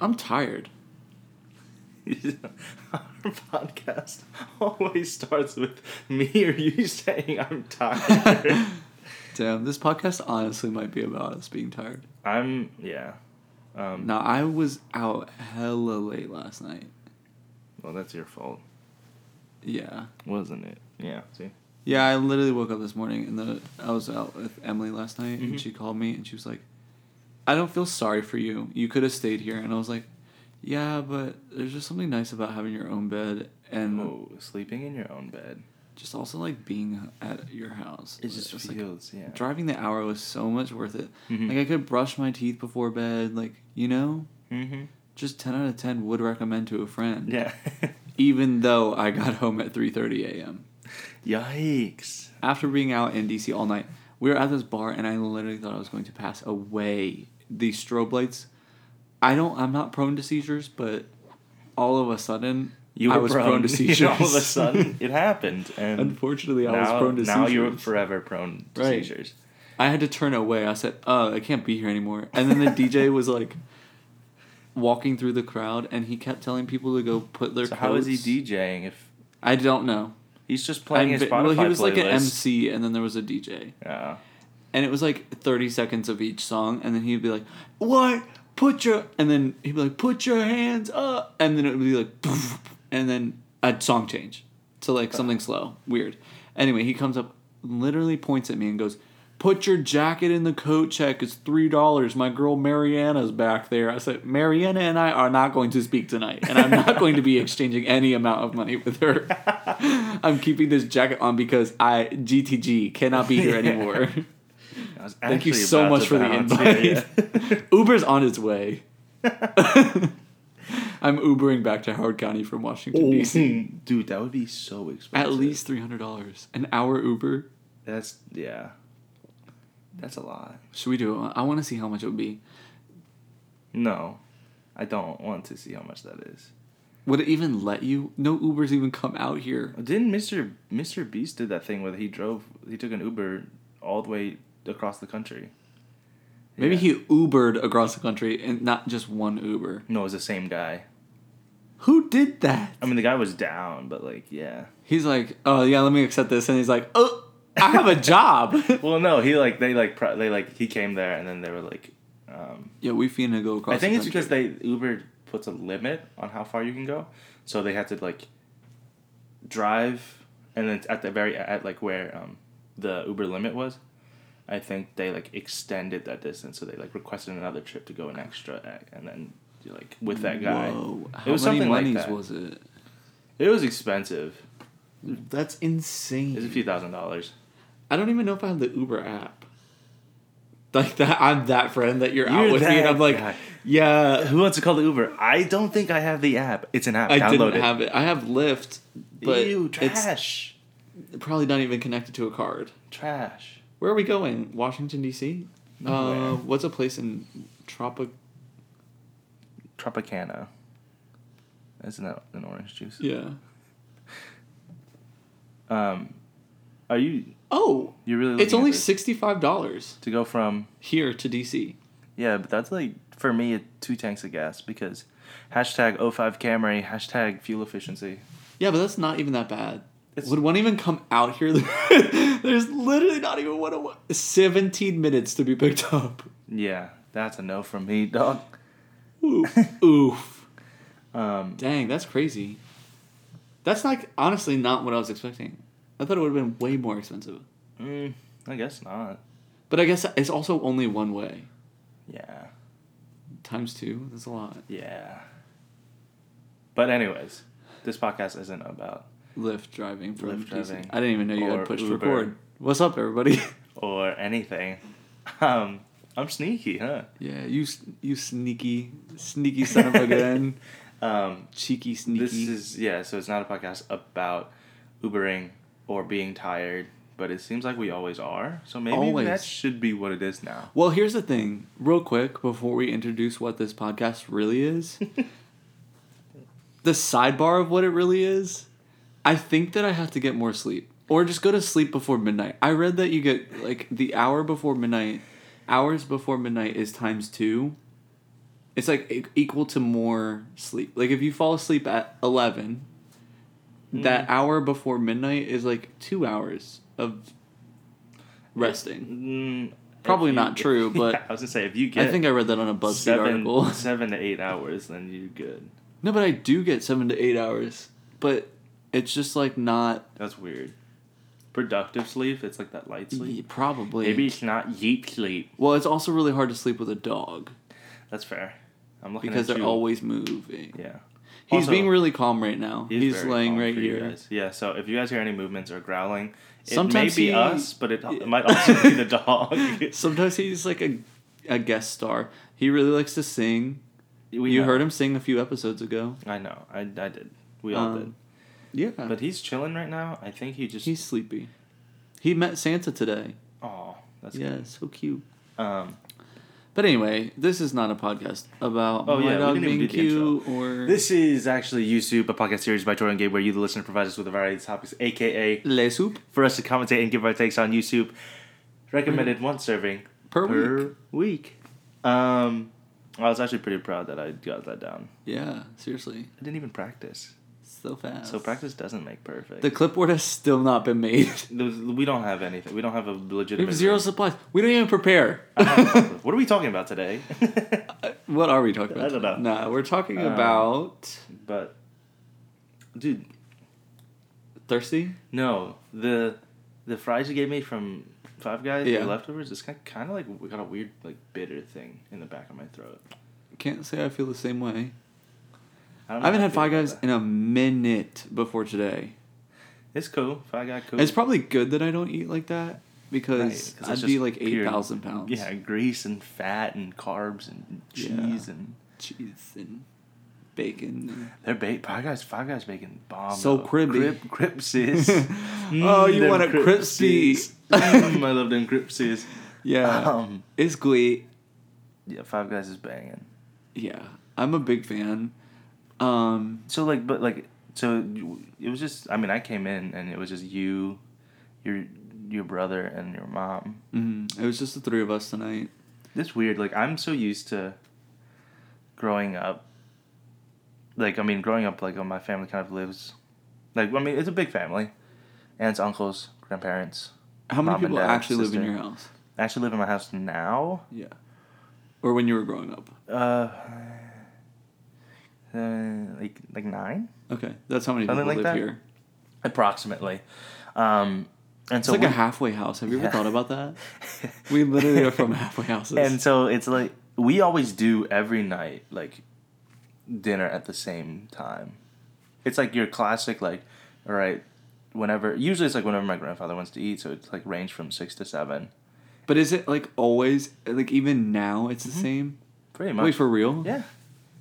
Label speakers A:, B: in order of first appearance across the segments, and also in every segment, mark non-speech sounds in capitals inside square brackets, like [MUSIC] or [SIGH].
A: I'm tired. [LAUGHS]
B: Our podcast always starts with me or you [LAUGHS] saying I'm tired. [LAUGHS]
A: Damn, this podcast honestly might be about us being tired.
B: I'm yeah. Um,
A: Now I was out hella late last night.
B: Well, that's your fault,
A: Yeah.
B: wasn't it? Yeah. See.
A: Yeah, I literally woke up this morning and the I was out with Emily last night
B: Mhm.
A: and she called me and she was like, "I don't feel sorry for you. You could have stayed here." And I was like, "Yeah, but there's just something nice about having your own bed and
B: oh, sleeping in your own bed.
A: just also like being at your house.
B: It just
A: like,
B: feels yeah.
A: driving the hour was so much worth it.
B: Mhm.
A: Like I could brush my teeth before bed, like, you know?
B: Mm-hmm.
A: Just 10 out of 10 would recommend to a friend.
B: Yeah. [LAUGHS]
A: Even though I got home at 3:30 a.m.
B: Yikes.
A: after being out in DC all night, we were at this bar and I literally thought I was going to pass away. The strobe lights. I don't. I'm not prone to seizures, but all of a sudden,
B: You
A: I
B: were
A: was
B: prone,
A: prone to [LAUGHS] seizures.
B: all of a sudden, [LAUGHS] it happened, and
A: Unfortunately, I
B: now,
A: was prone to
B: now
A: seizures.
B: you're forever prone to
A: Right.
B: seizures.
A: I had to turn away. I said, "Uh, I can't be here anymore." And then the [LAUGHS] DJ was like walking through the crowd, and he kept telling people to go put their.
B: So how is he DJing if
A: I don't know.
B: He's just playing his Spotify
A: well, he was
B: playlist?
A: like an MC, and then there was a DJ.
B: Yeah.
A: and it was like 30 seconds of each song and then he'd be like what put your and then he'd be like put your hands up and then it would be like poof, [LAUGHS] and then a song change to like something slow weird anyway he comes up literally points at me and goes put your jacket in the coat check it's three dollars my girl mariana's back there i said mariana and i are not going to speak tonight and i'm not going to be [LAUGHS] exchanging any amount of money with her [LAUGHS] i'm keeping this jacket on because i gtg cannot be here [LAUGHS] anymore Thank you so much for the invite.
B: Yeah, yeah.
A: Uber's on its way. I'm Ubering back to Howard County from Washington oh, D.C.
B: Dude, that would be so expensive.
A: At least three hundred dollars an hour Uber.
B: That's yeah. That's a lot.
A: Should we do it? I want to see how much it would be.
B: No, I don't want to see how much that is.
A: Would it even let you? No Ubers even come out here.
B: Didn't Mr. Mr. Beast did that thing where he drove? He took an Uber all the way across the country.
A: Maybe
B: Yeah.
A: he Ubered across the country and not just one Uber.
B: No, it was the same guy.
A: Who did that?
B: I mean, the guy was down, but like, yeah.
A: He's like, oh yeah, let me accept this, and he's like, oh, I have a job. [LAUGHS]
B: Well, no, he like they like pro- they like he came there and then they were like, um,
A: yeah, we finna go across.
B: I think
A: the
B: it's
A: country.
B: because they Uber puts a limit on how far you can go, so they had to like drive, and then at the very at like where um the Uber limit was, I think they like extended that distance, so they like requested another trip to go an extra, e- and then like with that guy,
A: Whoa,
B: It was
A: how many
B: something like
A: monies
B: that.
A: was it?
B: it was expensive.
A: That's insane.
B: It was a few thousand dollars.
A: I don't even know if I have the Uber app. Like that, I'm that friend that you're, out
B: You're
A: with me, and I'm like,
B: guy.
A: yeah.
B: Who wants to call the Uber? I don't think I have the app. It's an app.
A: I
B: Download
A: didn't
B: it.
A: have it. I have Lyft, but
B: Ew,
A: it's
B: trash.
A: probably not even connected to a card.
B: Trash.
A: Where are we going? Washington D.C. Uh, what's a place in Tropic?
B: Tropicana. Isn't that an orange juice?
A: Yeah.
B: Um, are you
A: Oh,
B: you really?
A: it's only sixty five dollars
B: to go from
A: here to D.C.
B: yeah, but that's like for me two tanks of gas because hashtag 05 Camry hashtag fuel efficiency.
A: Yeah, but that's not even that bad.
B: It's-
A: Would one even come out here? [LAUGHS] There's literally not even one. oh- Seventeen minutes to be picked up.
B: Yeah, that's a no from me, dog.
A: Oof. [LAUGHS] Oof.
B: Um,
A: Dang, that's crazy. That's like honestly not what I was expecting. I thought it would have been way more expensive.
B: mm, I guess not.
A: But I guess it's also only one way.
B: Yeah,
A: Times two, that's a lot.
B: yeah. But anyways, this podcast isn't about
A: Lyft driving from
B: Lyft driving.
A: I didn't even know you had pushed
B: Uber.
A: record. What's up, everybody? [LAUGHS]
B: or anything. Um, I'm sneaky, huh?
A: yeah, you you sneaky sneaky son of a [LAUGHS] gun,
B: Um,
A: cheeky sneaky.
B: This is yeah, so it's not a podcast about Ubering or being tired, but it seems like we always are. So maybe
A: Always.
B: that should be what it is now.
A: Well, here's the thing, real quick, before we introduce what this podcast really is. [LAUGHS] the sidebar of what it really is, I think that I have to get more sleep. Or just go to sleep before midnight. I read that you get like the hour before midnight, hours before midnight is times two. it's like equal to more sleep. Like if you fall asleep at 11, that
B: Mm.
A: hour before midnight is like 2 hours of resting.
B: Mm,
A: Probably not true, [LAUGHS] but
B: Yeah, I was gonna say if you get
A: I think I read that on a BuzzFeed
B: seven
A: article. [LAUGHS]
B: seven to eight hours, then you're good.
A: no, but I do get 7 to 8 hours. But it's just like not
B: That's weird. Productive sleep, it's like that light sleep.
A: probably.
B: Maybe it's not yeet sleep.
A: Well, it's also really hard to sleep with a dog
B: That's fair. I'm looking
A: because they're
B: you.
A: always moving.
B: yeah.
A: He's
B: Also,
A: being really calm right now. He's,
B: very
A: laying right here.
B: Yeah. So if you guys hear any movements or growling, it
A: Sometimes
B: may be
A: he-
B: us, but it, it might also be the [LAUGHS] dog.
A: Sometimes he's like a, a guest star. He really likes to sing.
B: We
A: you
B: know.
A: heard him sing a few episodes ago.
B: I know. I, I did. We all
A: Um,
B: did.
A: Yeah.
B: But he's chilling right now. I think he just.
A: he's sleepy. He met Santa today.
B: Oh, that's
A: yeah,
B: good.
A: so cute.
B: Um,
A: But anyway, this is not a podcast about
B: Oh,
A: my
B: yeah, we
A: dog
B: didn't
A: being
B: do
A: cute or
B: this is actually You Soup, a podcast series by Jordan Gabe, where you, the listener, provide us with a variety of topics, aka
A: Le Soup
B: for us to commentate and give our takes on YouTube. Recommended one serving
A: per, week.
B: per week. Um, I was actually pretty proud that I got that down.
A: Yeah, seriously.
B: I didn't even practice.
A: So fast.
B: So practice doesn't make perfect.
A: The clipboard has still not been made. [LAUGHS]
B: We don't have anything. We don't have a legitimate.
A: we have zero supplies. We don't even prepare. [LAUGHS]
B: what are we talking about today?
A: what are we talking about?
B: I don't know.
A: Nah, we're talking
B: Um,
A: about
B: but, dude,
A: thirsty.
B: no the the fries you gave me from Five Guys,
A: Yeah.
B: the leftovers, it's kind kind of like we got a weird like bitter thing in the back of my throat.
A: Can't say I feel the same way.
B: I,
A: I haven't had Five Guys in a minute before today.
B: It's cool. Five Guy cool.
A: It's probably good that I don't eat like that because
B: Right,
A: I'd be like eight thousand pounds.
B: Yeah, grease and fat and carbs and
A: Yeah.
B: cheese and
A: cheese and bacon.
B: they're Five Guys. Five Guys bacon bomb.
A: So cribby.
B: Crib, cripsies. [LAUGHS]
A: Oh, you want a crispy.
B: cripsies. [LAUGHS] mm, I love them cripsies.
A: yeah,
B: Um,
A: it's great.
B: yeah, Five Guys is banging.
A: Yeah, I'm a big fan. Um,
B: So like, but like, so it was just. I mean, I came in and it was just you, your your brother and your mom.
A: mhm, it was just the three of us tonight.
B: It's weird. Like I'm so used to growing up. Like I mean, growing up, like my family kind of lives. Like I mean, it's a big family, aunts, uncles, grandparents.
A: How many people
B: dad,
A: actually live in your house?
B: I actually live in my house now.
A: Yeah, or when you were growing up.
B: Uh, uh like like nine
A: Okay, that's how many
B: Something
A: people
B: like
A: live
B: that?
A: here.
B: approximately. Um, and
A: It's
B: so
A: like
B: we-
A: a halfway house. Have you ever
B: Yeah.
A: thought about that? [LAUGHS] We literally are from halfway houses.
B: And so it's like we always do every night like dinner at the same time. It's like your classic like all right, whenever usually it's like whenever my grandfather wants to eat, so it's like range from 6 to 7.
A: but is it like always like even now it's the same?
B: Pretty much.
A: Wait for real?
B: yeah.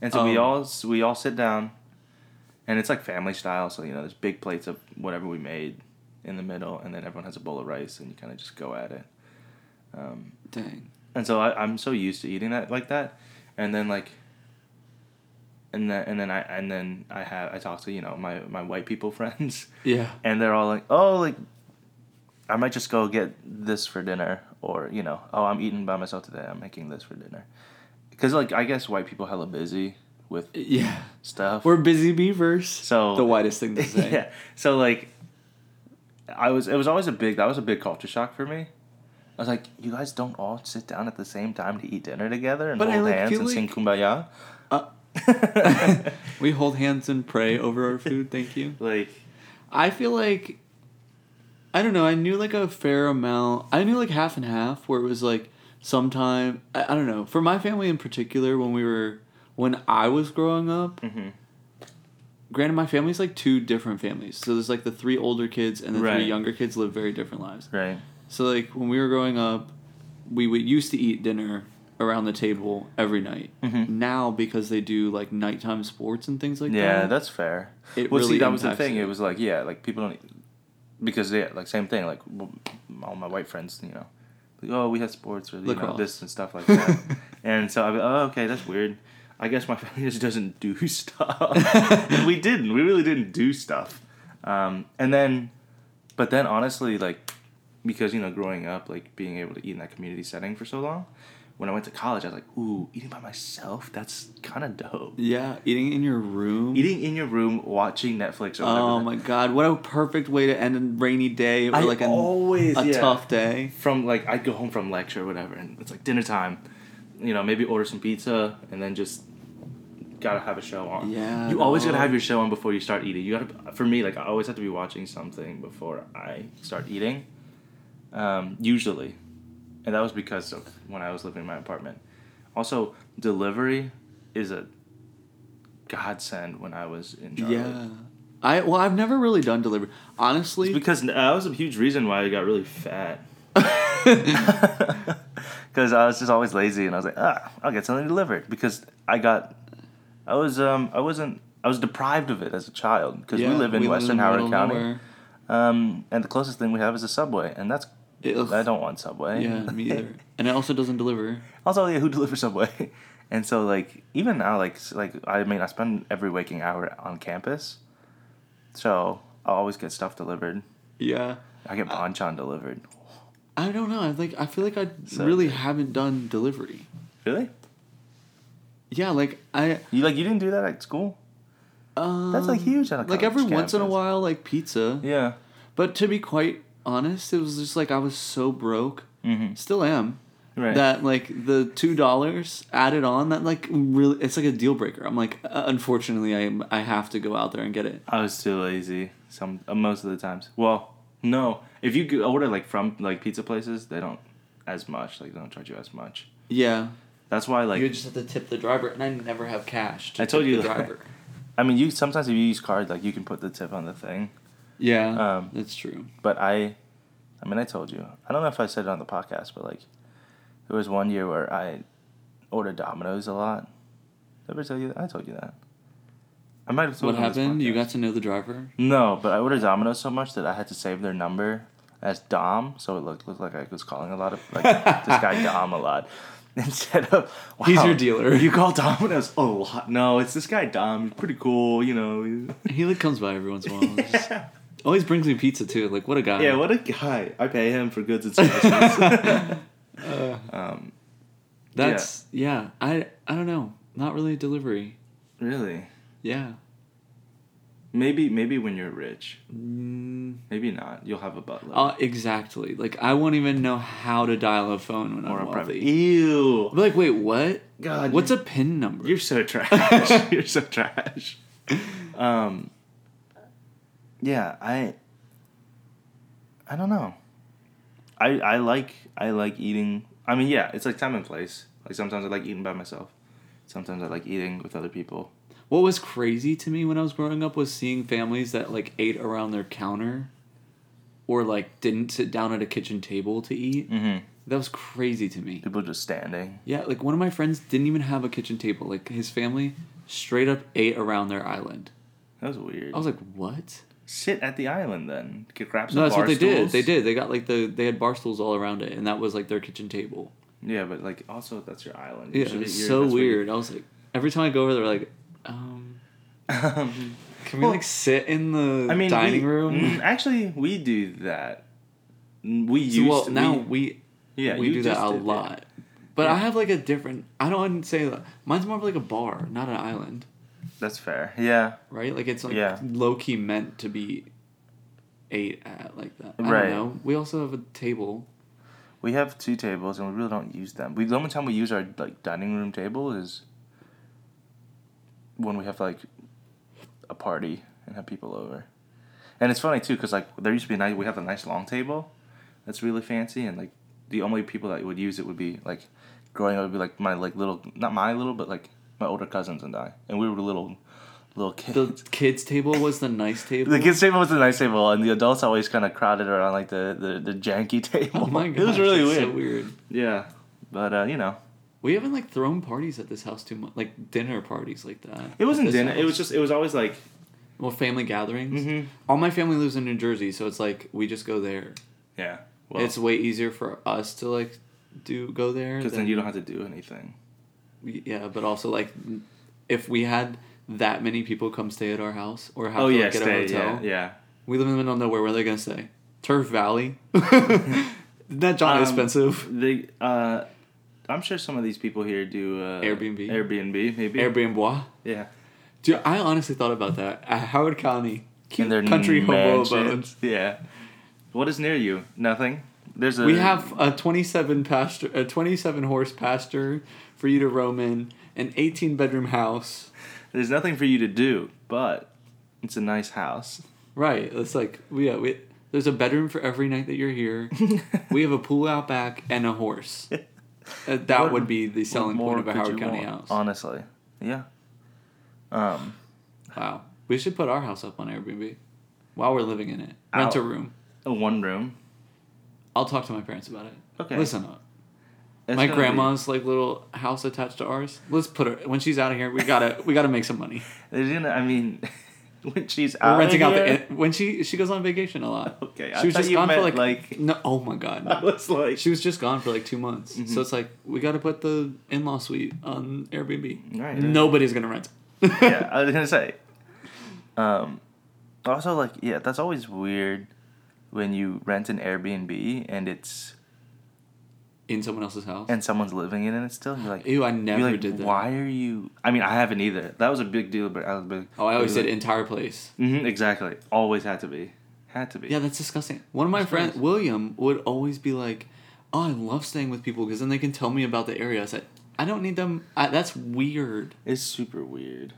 B: And so we
A: Oh.
B: all we all sit down and it's like family style, so you know, there's big plates of whatever we made in the middle and then everyone has a bowl of rice and you kind of just go at it. Um
A: Dang.
B: and so I, I'm so used to eating that like that, and then like, and then and then I and then I have I talk to you know my my white people [LAUGHS] friends,
A: Yeah.
B: and they're all like, oh like, I might just go get this for dinner, or you know, oh I'm eating by myself today, I'm making this for dinner, because like I guess white people hella busy with
A: Yeah.
B: stuff.
A: We're busy beavers.
B: So-
A: the whitest thing to [LAUGHS] say.
B: yeah, so like, I was it was always a big that was a big culture shock for me. I was like, you guys don't all sit down at the same time to eat dinner together and
A: But I,
B: hold
A: like,
B: hands and sing kumbaya.
A: Uh, [LAUGHS] we hold hands and pray over our food. [LAUGHS] Thank you.
B: like,
A: I feel like I don't know. I knew like a fair amount. I knew like half and half, where it was like sometime I, I don't know. For my family in particular, when we were when I was growing up,
B: mhm.
A: granted my family's like two different families. So there's like the three older kids and the
B: Right.
A: three younger kids live very different lives.
B: right,
A: So like when we were growing up, we would used to eat dinner around the table every night.
B: Mhm.
A: Now because they do like nighttime sports and things like
B: yeah,
A: that.
B: Yeah that's fair.
A: It
B: well, see,
A: really
B: that was the thing.
A: it.
B: It was like, yeah, like people don't because yeah, like same thing. Like all my white friends, you know, like, oh, we had sports or you know this and stuff like that. [LAUGHS] and so I, be, oh, okay, that's weird. I guess my [LAUGHS] family just doesn't do [LAUGHS] stuff, and we didn't. We really didn't do stuff. Um, and then, but then honestly, like because you know, growing up, like being able to eat in that community setting for so long, when I went to college, I was like, ooh, eating by myself, that's kind of dope.
A: Yeah, eating in your room.
B: Eating in your room, watching Netflix or whatever.
A: Oh my god, what a perfect way to end a rainy day or
B: I
A: like an,
B: always
A: a
B: yeah.
A: tough day.
B: From like I'd go home from lecture or whatever, and it's like dinner time. You know, maybe order some pizza and then just gotta have a show on.
A: Yeah,
B: You always gotta have your show on before you start eating. You gotta for me like I always have to be watching something before I start eating. Um, usually, and that was because of when I was living in my apartment. Also, delivery is a godsend when I was in Charlotte.
A: Yeah. I well, I've never really done delivery. Honestly,
B: It's because that was a huge reason why I got really fat. [LAUGHS] [LAUGHS] Because I was just always lazy, and I was like, ah, I'll get something delivered. Because I got, I was um, I wasn't, I was deprived of it as a child. Because we live in Western
A: the
B: Howard County, um, and the closest thing we have is a Subway, and that's
A: Ugh.
B: I don't want Subway.
A: Yeah, me either. [LAUGHS] And it also doesn't deliver.
B: also, yeah, who delivers Subway? [LAUGHS] And so, like, even now, like, like I mean, I spend every waking hour on campus, so I always get stuff delivered.
A: Yeah.
B: I get banchan delivered.
A: I don't know. I like. I feel like I
B: So
A: really haven't done delivery.
B: Really?
A: Yeah, like I.
B: You like you didn't do that at school?
A: Um,
B: That's, like, huge on a
A: Like every
B: college
A: once in a while, like pizza.
B: Yeah.
A: But to be quite honest, it was just like I was so broke.
B: Mm-hmm.
A: Still am.
B: Right.
A: That like the two dollars added on that like really it's like a deal breaker. I'm like uh, unfortunately I I have to go out there and get it.
B: I was too lazy some uh, most of the times. Well, no. If you order like from like pizza places, they don't as much. Like they don't charge you as much.
A: Yeah.
B: That's why like
A: you just have to tip the driver, and I never have cash. To
B: I told
A: tip
B: you
A: the driver. [LAUGHS]
B: I mean you sometimes if you use card like you can put the tip on the thing.
A: Yeah,
B: Um,
A: that's true.
B: But I, I mean, I told you. I don't know if I said it on the podcast, but like, there was one year where I ordered Domino's a lot. Did I ever tell you that? I told you that. I might have told
A: What happened? You got to know the driver.
B: No, but I ordered Domino's so much that I had to save their number as Dom, so it looked, looked like I was calling a lot of like [LAUGHS] this guy Dom a lot. [LAUGHS] Instead of wow,
A: He's your dealer.
B: You call Domino's a lot. No, it's this guy Dom. He's pretty cool, you know.
A: He like comes by every once in a while. [LAUGHS] Just- always brings me pizza too. Like what a guy.
B: Yeah, what a guy. I pay him for goods and services. [LAUGHS] [LAUGHS] um,
A: That's yeah. I I don't know. Not really a delivery.
B: really?
A: Yeah.
B: Maybe maybe when you're rich.
A: Mm,
B: Maybe not. You'll have a butler.
A: uh, exactly. Like I won't even know how to dial a phone when
B: or
A: I'm
B: a private.
A: wealthy.
B: Ew.
A: I'll be like, wait, what?
B: God.
A: What's a pin number?
B: You're so trash. [LAUGHS] you're so trash. Um. Yeah, I. I don't know. I I like I like eating. I mean, yeah, it's like time and place. Like sometimes I like eating by myself. Sometimes I like eating with other people.
A: What was crazy to me when I was growing up was seeing families that like ate around their counter or like didn't sit down at a kitchen table to eat.
B: Mm-hmm.
A: That was crazy to me.
B: People just standing.
A: Yeah, like one of my friends didn't even have a kitchen table. Like his family straight up ate around their island.
B: That was weird.
A: I was like, "What?"
B: Sit at the island then. Get grab some
A: No, that's
B: bar
A: what they did. They did. They got like the they had bar stools all around it, and that was like their kitchen table.
B: Yeah, but like also that's your island. You
A: Yeah,
B: it's
A: it so
B: where you-
A: weird. I was like, every time I go over there, like, um,
B: Um, [LAUGHS]
A: can we
B: Well,
A: like sit in the
B: I mean,
A: dining
B: we-
A: room?
B: actually, we do that. We
A: So,
B: used
A: well,
B: to,
A: now
B: we,
A: we
B: yeah
A: we do that a
B: did, yeah.
A: lot. But I have like a different. I don't say that. Mine's more of like a bar, not an island,
B: That's fair. Yeah,
A: right? Like it's like
B: Yeah.
A: low key meant to be ate at like that. I
B: Right.
A: don't know. We also have a table.
B: we have two tables and we really don't use them. We the only time we use our like dining room table is when we have like a party and have people over. And it's funny too because like there used to be a nice we have a nice long table that's really fancy and like the only people that would use it would be like growing up would be like my like little not my little but like my older cousins and I and we were little little kids.
A: The kids table was the nice [LAUGHS] table.
B: The kids table was the nice table, and the adults always kind of crowded around like the, the, the janky [LAUGHS] table.
A: Oh my god,
B: it was really weird.
A: So weird.
B: Yeah, but uh, you know,
A: We haven't like thrown parties at this house too much, like dinner parties like that.
B: it wasn't dinner. It was just it was always like
A: well family gatherings.
B: Mhm.
A: All my family lives in New Jersey, so it's like we just go there.
B: yeah. Well,
A: it's way easier for us to like do go there.
B: because then you don't have to do anything.
A: Yeah, but also like if we had that many people come stay at our house or have
B: oh
A: to
B: yeah,
A: like, get
B: stay.
A: a hotel,
B: Yeah,
A: we live in the middle of nowhere. Where are they gonna stay? Turf Valley. [LAUGHS] that John
B: Um,
A: expensive.
B: yeah. The uh, I'm sure some of these people here do uh,
A: Airbnb?
B: Airbnb, maybe.
A: Airbnb.
B: yeah.
A: Dude, I honestly thought about that. At Howard County, cute country hobo
B: mansions. Yeah. What is near you? Nothing. There's a.
A: We have a 27 pasture, a 27 horse pasture for you to roam in, an 18 bedroom house.
B: There's nothing for you to do, but it's a nice house.
A: Right. It's like we yeah, we there's a bedroom for every night that you're here. [LAUGHS] we have a pool out back and a horse. [LAUGHS] Uh, that
B: What-
A: would be the selling point of a Howard County
B: want?
A: house.
B: Honestly, yeah. Um,
A: Wow. We should put our house up on Airbnb while we're living in it. Rent a room.
B: a one room.
A: I'll talk to my parents about it.
B: Okay.
A: Listen
B: It's
A: my
B: be-
A: grandma's like little house attached to ours. Let's put her when she's out of here. We gotta we gotta make some money. [LAUGHS]
B: There's gonna. I mean, [LAUGHS] when she's out We're
A: renting
B: of
A: out the when she she goes on vacation a lot.
B: Okay, I
A: she was just
B: you
A: gone for like,
B: like-
A: no. Oh my god, [LAUGHS]
B: I was like,
A: she was just gone for like two months.
B: Mm-hmm.
A: So it's like we got to put the in law suite on Airbnb.
B: Right.
A: Nobody's gonna rent.
B: yeah, I was gonna say. Um, also, like, yeah, that's always weird when you rent an Airbnb and it's
A: in someone else's house.
B: and someone's living in it still. You're like,
A: Ew, I never
B: like,
A: did that.
B: why are you? I mean, I haven't either. That was a big deal, but I was big.
A: Oh, I always said
B: like,
A: entire place.
B: hmm exactly. Always had to be. Had to be.
A: Yeah, that's disgusting. One of my friends. William, would always be like, "Oh, I love staying with people because then they can tell me about the area." I said, "I don't need them. I, that's weird."
B: It's super weird.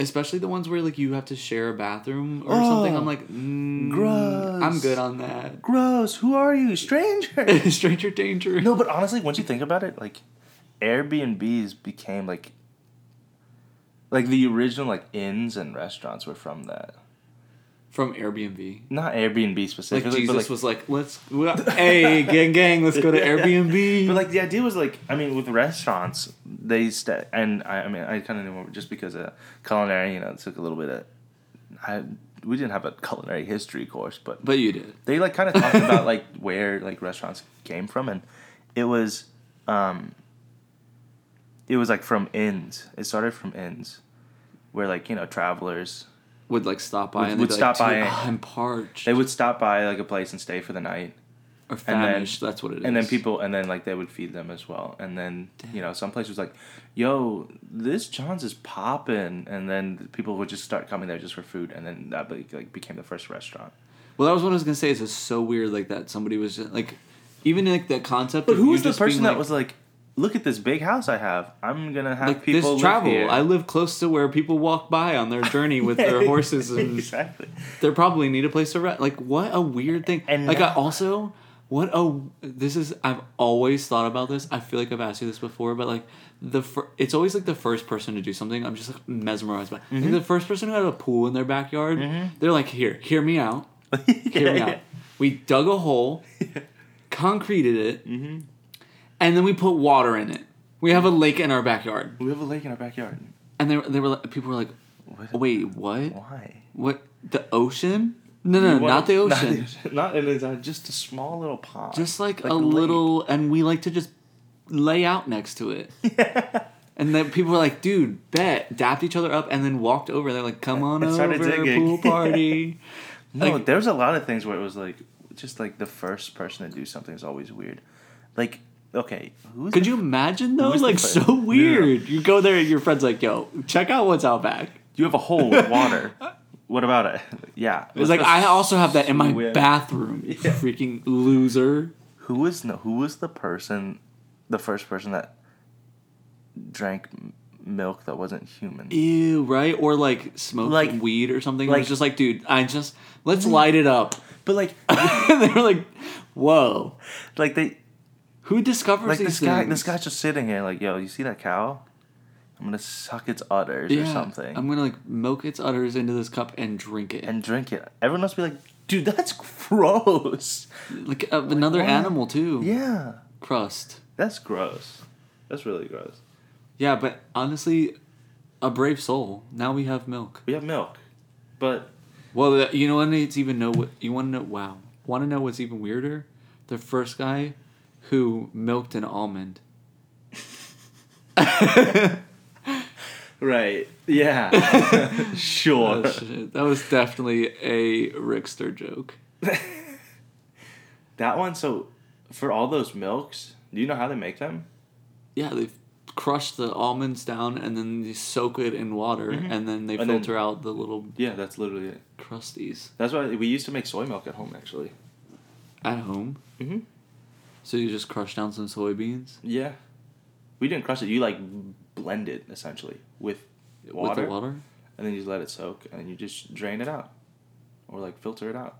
A: Especially the ones where like you have to share a bathroom or something.
B: Oh,
A: I'm like, mm,
B: gross.
A: I'm good on that.
B: Gross. Who are you, stranger? [LAUGHS]
A: Stranger danger.
B: no, but honestly, once you think about it, like Airbnbs became like like the original like inns and restaurants were from that.
A: From Airbnb.
B: Not Airbnb
A: Like
B: specifically,
A: Jesus
B: but like,
A: was like, let's, hey, gang, gang, let's go to [LAUGHS] Airbnb.
B: but like the idea was like I mean with restaurants they st- and I, I mean I kind of knew more just because of culinary you know it took a little bit of I we didn't have a culinary history course but
A: but you did.
B: they like kind of talked about like [LAUGHS] where like restaurants came from and it was um it was like from inns it started from inns where like you know travelers
A: Would like stop by
B: Would-
A: and
B: would stop
A: like,
B: by and-
A: oh, I'm parched.
B: they would stop by like a place and stay for the night
A: or
B: and then-
A: famished. that's what it is.
B: and then people and then like they would feed them as well and then you know some place was like yo this john's is popping and then people would just start coming there just for food and then that like, like became the first restaurant
A: Well, that was what I was gonna say. Is it's so weird like that. Somebody was just, like, even like the concept.
B: but who was the person that
A: like-
B: was like look at this big house i have i'm gonna have
A: like
B: people
A: this travel?
B: here.
A: I live close to where people walk by on their journey with their [LAUGHS] horses, and [LAUGHS]
B: exactly
A: they probably need a place to rest. Like, what a weird thing.
B: And
A: like, I also, what a this is. I've always thought about this. I feel like I've asked you this before, but like the fir- it's always like the first person to do something. I'm just like mesmerized by.
B: Mm-hmm.
A: Like the first person who had a pool in their backyard. They're like, here, hear me out. [LAUGHS] Hear me
B: Yeah,
A: out. We dug a hole, concreted it, and then we put water in it. We have a lake in our backyard,
B: we have a lake in our backyard
A: and they were- they were like, people were like,
B: what?
A: wait, what?
B: why
A: What the ocean? No, no,
B: want-
A: not the [LAUGHS]
B: not
A: ocean.
B: ocean. not it's, just a small little pond
A: Just like,
B: Like
A: a
B: lake.
A: little, and we like to just lay out next to it. [LAUGHS] Yeah. And then people were like, dude, bet, dapped each other up, and then walked over. They're like, come on [LAUGHS] over,
B: digging.
A: pool party.
B: No,
A: Like-
B: there's a lot of things where it was like, just like the first person to do something is always weird. Like, okay, who's
A: Could
B: the-
A: you imagine though? Like so weird. You go there, and your friend's like, yo, check out what's out back.
B: You have a hole with water. what about it? [LAUGHS] Yeah,
A: It's like I also have that in my
B: Swim.
A: bathroom. You
B: Yeah.
A: freaking loser.
B: Who was no? Who was the person, the first person that drank milk that wasn't human?
A: Ew, right? Or like smoked
B: Like-
A: weed or something. It
B: like-
A: was just like, dude, I just let's mm. light it up.
B: But like, [LAUGHS]
A: they were like, whoa.
B: like they,
A: Who discovers
B: like
A: these
B: this guy,
A: things?
B: this guy's just sitting here, like, yo, you see that cow? I'm gonna suck its udders
A: yeah,
B: or something
A: I'm gonna like milk its udders into this cup and drink it.
B: and drink it. Everyone must be like, dude, that's gross.
A: like uh, another
B: what?
A: animal too.
B: Yeah,
A: Crust.
B: that's gross. That's really gross.
A: Yeah, but honestly, a brave soul. Now we have milk.
B: We have milk, but
A: Well, th- you know what? It's even know what you want to know. Wow, want to know what's even weirder? The first guy who milked an almond. [LAUGHS]
B: right, yeah, [LAUGHS] sure.
A: Oh. That was definitely a Rickster joke.
B: That one, so for all those milks, do you know how they make them?
A: Yeah, they crush the almonds down and then they soak it in water and then they
B: Mm-hmm. And then-
A: filter out the little
B: Yeah, that's literally it.
A: crusties
B: That's why we used to make soy milk at home actually.
A: at home.
B: Mm-hmm.
A: So you just crush down some soybeans
B: Yeah. We didn't crush it. You like blend it essentially with water,
A: with the water.
B: and then you just let it soak, and you just drain it out, or like filter it out.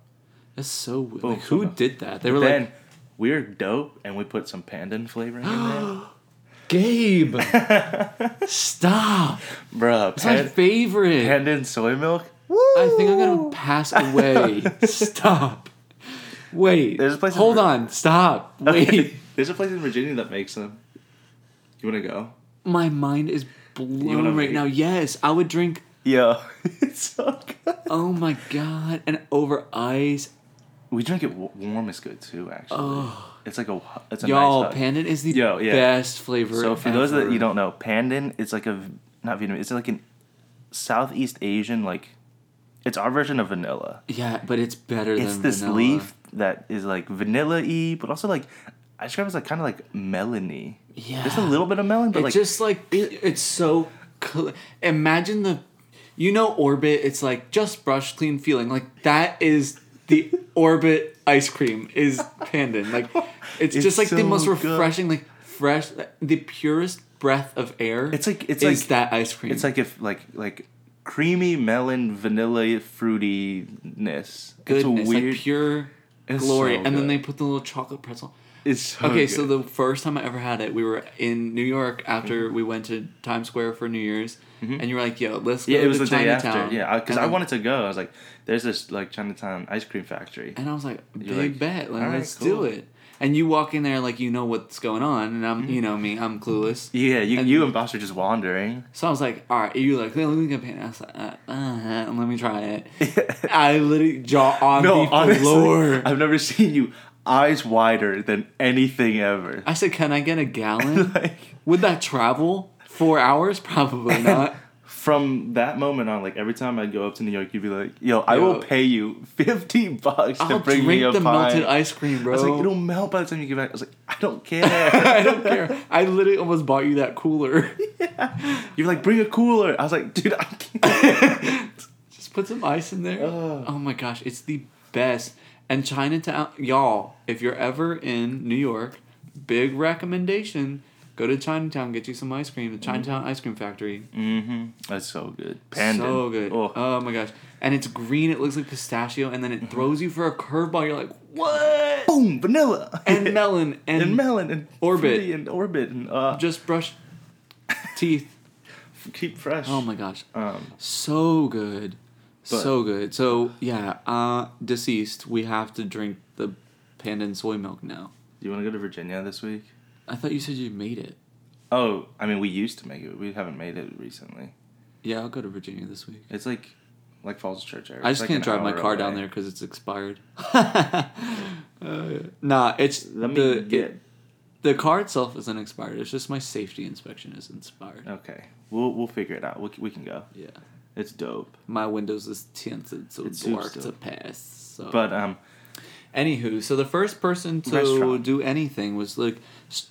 A: That's so weird.
B: Boom,
A: Like, who did that? They
B: But
A: were
B: then
A: like,
B: we're dope, and we put some pandan flavoring in there. [GASPS]
A: Gabe, [LAUGHS] stop!
B: Bruh,
A: It's my favorite.
B: pandan soy milk.
A: I think I'm gonna pass away. [LAUGHS] Stop. Wait.
B: There's a place in
A: Hold
B: Vir-
A: on. Stop. [LAUGHS] Wait.
B: There's a place in Virginia that makes them. You wanna go?
A: My mind is blown right now. Yes, I would drink.
B: Yeah, [LAUGHS] it's so good.
A: Oh my god! And over ice.
B: We drink it w- warm is good too. Actually,
A: Oh.
B: it's like a it's a
A: Y'all,
B: nice
A: pandan is the
B: Yo, yeah.
A: best flavor.
B: So for those that you don't know, pandan it's like a not Vietnamese. It's like an Southeast Asian like. It's our version of vanilla.
A: Yeah, but it's better
B: It's this
A: vanilla.
B: leaf that is like vanilla y, but also like I describe it as like kind of like melony.
A: Yeah.
B: Just a little bit of melon, but
A: It's
B: like
A: just like it's so. Cl- Imagine the, you know, orbit. It's like just brush clean feeling. Like that is the [LAUGHS] orbit ice cream is pandan. Like it's,
B: It's
A: just like the
B: so
A: most
B: good.
A: refreshing, like fresh, the purest breath of air.
B: It's like- it's
A: is
B: like-
A: that ice cream.
B: it's like if like like creamy melon vanilla fruitiness.
A: goodness,
B: It's a weird.
A: like pure
B: It's
A: glory.
B: so
A: and then they put the little chocolate pretzel.
B: it's so
A: okay,
B: good.
A: so the first time I ever had it, we were in New York after
B: Mm-hmm.
A: we went to Times Square for New Year's, and you were like, "Yo, let's go
B: yeah, it was the day after. Yeah, because
A: And
B: I wanted to go. I was like, "There's this like Chinatown ice cream factory."
A: And I was like, big
B: like,
A: bet, like,
B: "All right,
A: let's
B: cool."
A: do it. And you walk in there like you know what's going on, and I'm, you know me, I'm clueless.
B: Yeah, you
A: And-
B: you and Boss are just wandering.
A: So I was like, all right, you like, let me get paint. I was like, uh, uh, let me try it. [LAUGHS] I literally jaw on
B: no,
A: the
B: honestly,
A: floor.
B: I've never seen you eyes wider than anything ever.
A: I said, can I get a gallon? [LAUGHS]
B: like
A: Would that travel four hours? Probably not. [LAUGHS]
B: from that moment on, like every time I'd go up to New York, you'd be like, "Yo, I
A: Yo.
B: will pay you [LAUGHS] fifty bucks to
A: I'll
B: bring
A: drink
B: me a
A: the
B: pint."
A: melted ice cream, bro.
B: I was like, "It'll melt by the time you get back." I was like, "I don't [LAUGHS] care."
A: I don't care. I literally almost bought you that cooler. [LAUGHS]
B: You're like, "Bring a cooler." I was like, "Dude, I can't."
A: Just put some ice in there. Oh my gosh, it's the best. And Chinatown, y'all, if you're ever in New York, big recommendation: go to Chinatown, get you some ice cream. The Chinatown Ice Cream Factory,
B: mm-hmm. That's so good. Panda.
A: so good.
B: Oh.
A: Oh. my gosh, and it's green. It looks like pistachio, and then it throws you for a curveball. You're like, what?
B: Boom, vanilla.
A: And melon [LAUGHS] and,
B: and melon and
A: Orbit.
B: and orbit and uh,
A: just brush [LAUGHS] teeth.
B: keep fresh.
A: Oh my gosh,
B: Um,
A: so good,
B: But-
A: so good. So yeah, uh, deceased. We have to drink the pandan soy milk now.
B: do you want to go to Virginia this week?
A: I thought you said you made it.
B: Oh, I mean, we used to make it. We haven't made it recently.
A: Yeah, I'll go to Virginia this week.
B: It's like, like Falls Church area.
A: I just
B: like
A: can't drive my car down there because it's expired. [LAUGHS] Uh, nah, it's
B: Let me
A: the
B: get.
A: it- the car itself isn't expired. It's just my safety inspection is expired.
B: okay, we'll we'll figure it out. We, we can go.
A: Yeah,
B: It's dope.
A: my windows is tinted so
B: It's
A: dark to pass. So.
B: But um,
A: Anywho, so the first person to
B: Restaurant.
A: do anything was like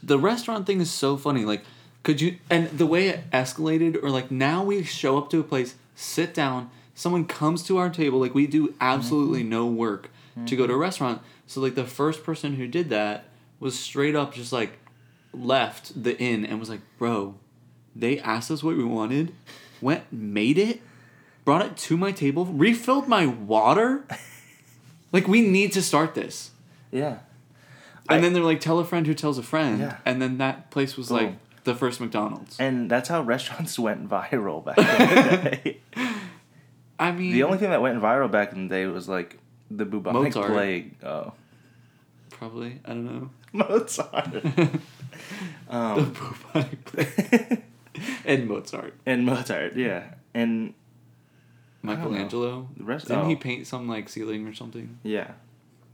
A: the restaurant thing is so funny. Like, could you and the way it escalated, or like now we show up to a place, sit down, someone comes to our table, like we do absolutely
B: Mm-hmm.
A: no work to go to a restaurant. So like the first person who did that was straight up just like left the inn and was like, bro, they asked us what we wanted, went made it, brought it to my table, refilled my water. Like we need to start this.
B: yeah,
A: And
B: I-
A: then they're like, tell a friend who tells a friend.
B: Yeah.
A: And then that place was like the first McDonald's.
B: and that's how restaurants [LAUGHS] went viral back in the day. [LAUGHS]
A: I mean,
B: the only thing that went viral back in the day was like the bubonic
A: Mozart.
B: plague. Oh,
A: probably, I don't know. [LAUGHS]
B: Mozart.
A: the
B: um,
A: bubonic plague. and Mozart.
B: and Mozart, yeah, and.
A: Michelangelo.
B: the rest.
A: Didn't
B: oh,
A: he paint some like ceiling or something?
B: Yeah,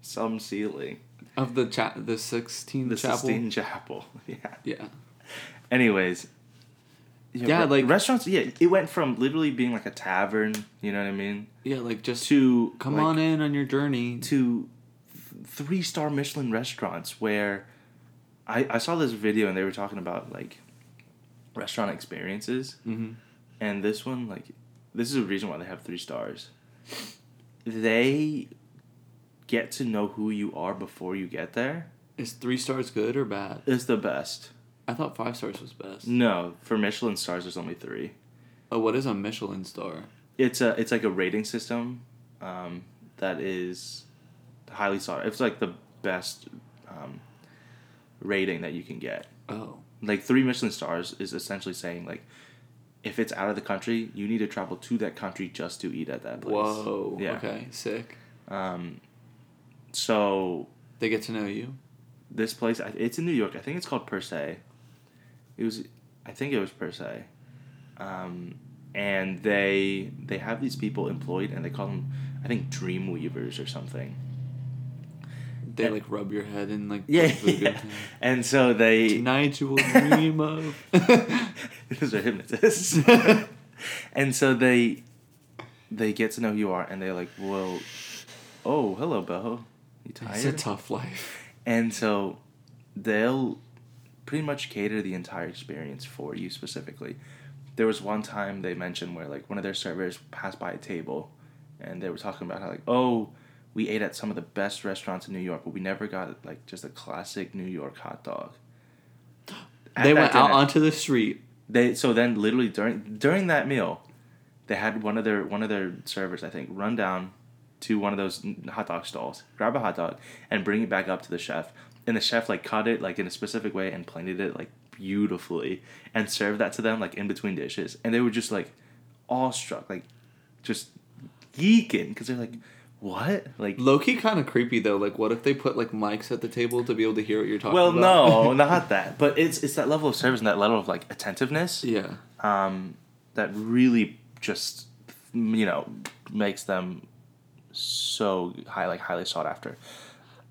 B: some ceiling.
A: Of the cha- the Sixteen
B: The
A: Chapel?
B: Sistine Chapel. [LAUGHS] Yeah.
A: Yeah.
B: Anyways.
A: Yeah,
B: re-
A: like-
B: restaurants. Yeah, it went from literally being like a tavern. You know what I mean?
A: Yeah, like just
B: To
A: come
B: like,
A: on in on your journey.
B: to three star Michelin restaurants where I I saw this video and they were talking about like restaurant experiences,
A: Mm-hmm.
B: and this one like this is a reason why they have three stars. They get to know who you are before you get there.
A: Is three stars good or bad?
B: It's the best.
A: I thought five stars was best.
B: No, for Michelin stars, there's only three.
A: Oh, what is a Michelin star?
B: It's a it's like a rating system, um, that is highly sought. It's like the best, um, rating that you can get.
A: Oh,
B: Like three Michelin stars is essentially saying like, if it's out of the country, you need to travel to that country just to eat at that place.
A: whoa.
B: Yeah.
A: Okay, sick.
B: Um, so
A: They get to know you.
B: this place, it's in New York. I think it's called Per Se. It was, I think it was Per Se. Um, and they they have these people employed, and they call them, I think, dream weavers or something.
A: They like rub your head and like
B: Yeah, yeah. [LAUGHS] and so they
A: Tonight you will [LAUGHS] dream of. [LAUGHS]
B: those are hypnotists. and so they they get to know who you are, and they're like, "Well, oh, hello, Beho. You tired?"
A: it's a tough life.
B: And so they'll pretty much cater the entire experience for you specifically. There was one time they mentioned where like one of their servers passed by a table and they were talking about how like, oh, we ate at some of the best restaurants in New York, but we never got like just a classic New York hot dog. At
A: they went out onto the street.
B: they so then literally during during that meal, they had one of their one of their servers I think run down to one of those hot dog stalls, grab a hot dog, and bring it back up to the chef. And the chef like cut it like in a specific way and plated it like beautifully and served that to them like in between dishes. And they were just like awestruck, like just geeking because they're like, what? Like,
A: Low key kind of creepy though. Like, what if they put like mics at the table to be able to hear what you're talking
B: well,
A: about?
B: no, [LAUGHS] not that. But it's it's that level of service and that level of like attentiveness.
A: yeah.
B: um, that really just you know makes them so high like highly sought after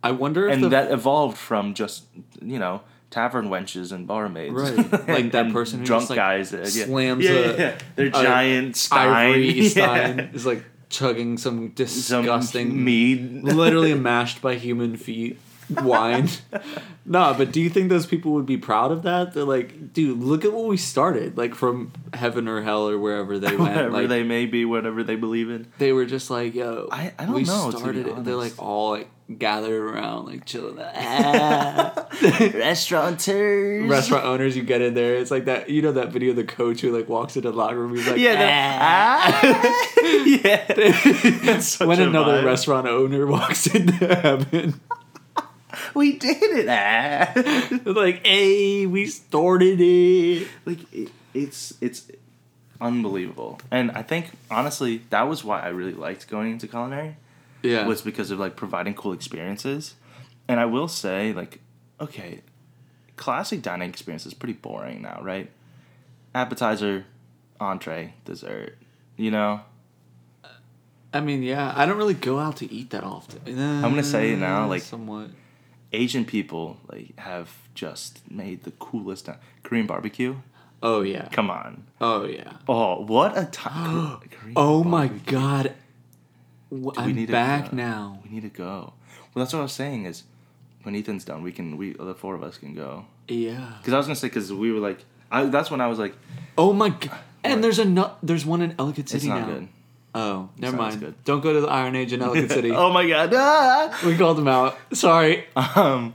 A: I wonder if
B: and
A: the
B: that evolved from just you know tavern wenches and barmaids
A: Right. Like that [LAUGHS] person
B: drunk
A: just, like,
B: guys that, yeah.
A: slams
B: yeah,
A: a-
B: yeah, yeah. their
A: a
B: giant stein
A: ivory [LAUGHS]
B: yeah.
A: stein is like chugging some
B: some
A: disgusting,
B: mead.
A: literally mashed by human feet wine. [LAUGHS] no, but do you think those people would be proud of that? They're like, dude, look at what we started. Like from heaven or hell or wherever they [LAUGHS] went.
B: whatever
A: like,
B: they may be whatever they believe in
A: they were just like, yo,
B: I- I don't
A: we
B: know,
A: started it. They're like all like gathered around, like chilling. Ah. [LAUGHS]
B: restaurateurs
A: Restaurant owners, you get in there. It's like that. You know that video of the coach who like walks into the locker room. He's like,
B: yeah
A: "Ah."
B: the, yeah
A: when another
B: vibe.
A: restaurant owner walks into heaven, [LAUGHS]
B: we did it ah. [LAUGHS]
A: like, "Hey, we started it."
B: like it, it's it's unbelievable and i think honestly that was why i really liked going into culinary
A: Yeah,
B: was because of like providing cool experiences and i will say like okay classic dining experience is pretty boring now right appetizer entree dessert you know
A: I mean, yeah, I don't really go out to eat that often. I'm
B: gonna say it now, like-
A: somewhat.
B: Asian people like have just made the coolest korean barbecue
A: Oh yeah.
B: come on
A: Oh yeah.
B: oh what a time [GASPS]
A: Oh my god. I'm
B: need to
A: back
B: go.
A: now.
B: We need to go. Well, that's what I was saying is, when Ethan's done, we can we the four of us can go.
A: Yeah.
B: Because I was gonna say because we were like, I that's when I was like,
A: Oh my god. [SIGHS] And there's a no- there's one in Ellicott City
B: it's not
A: now.
B: good.
A: Oh, never
B: as
A: mind.
B: good.
A: Don't go to the Iron Age in Ellicott City. [LAUGHS]
B: oh my god. Ah! [LAUGHS]
A: We called them out. Sorry.
B: Um.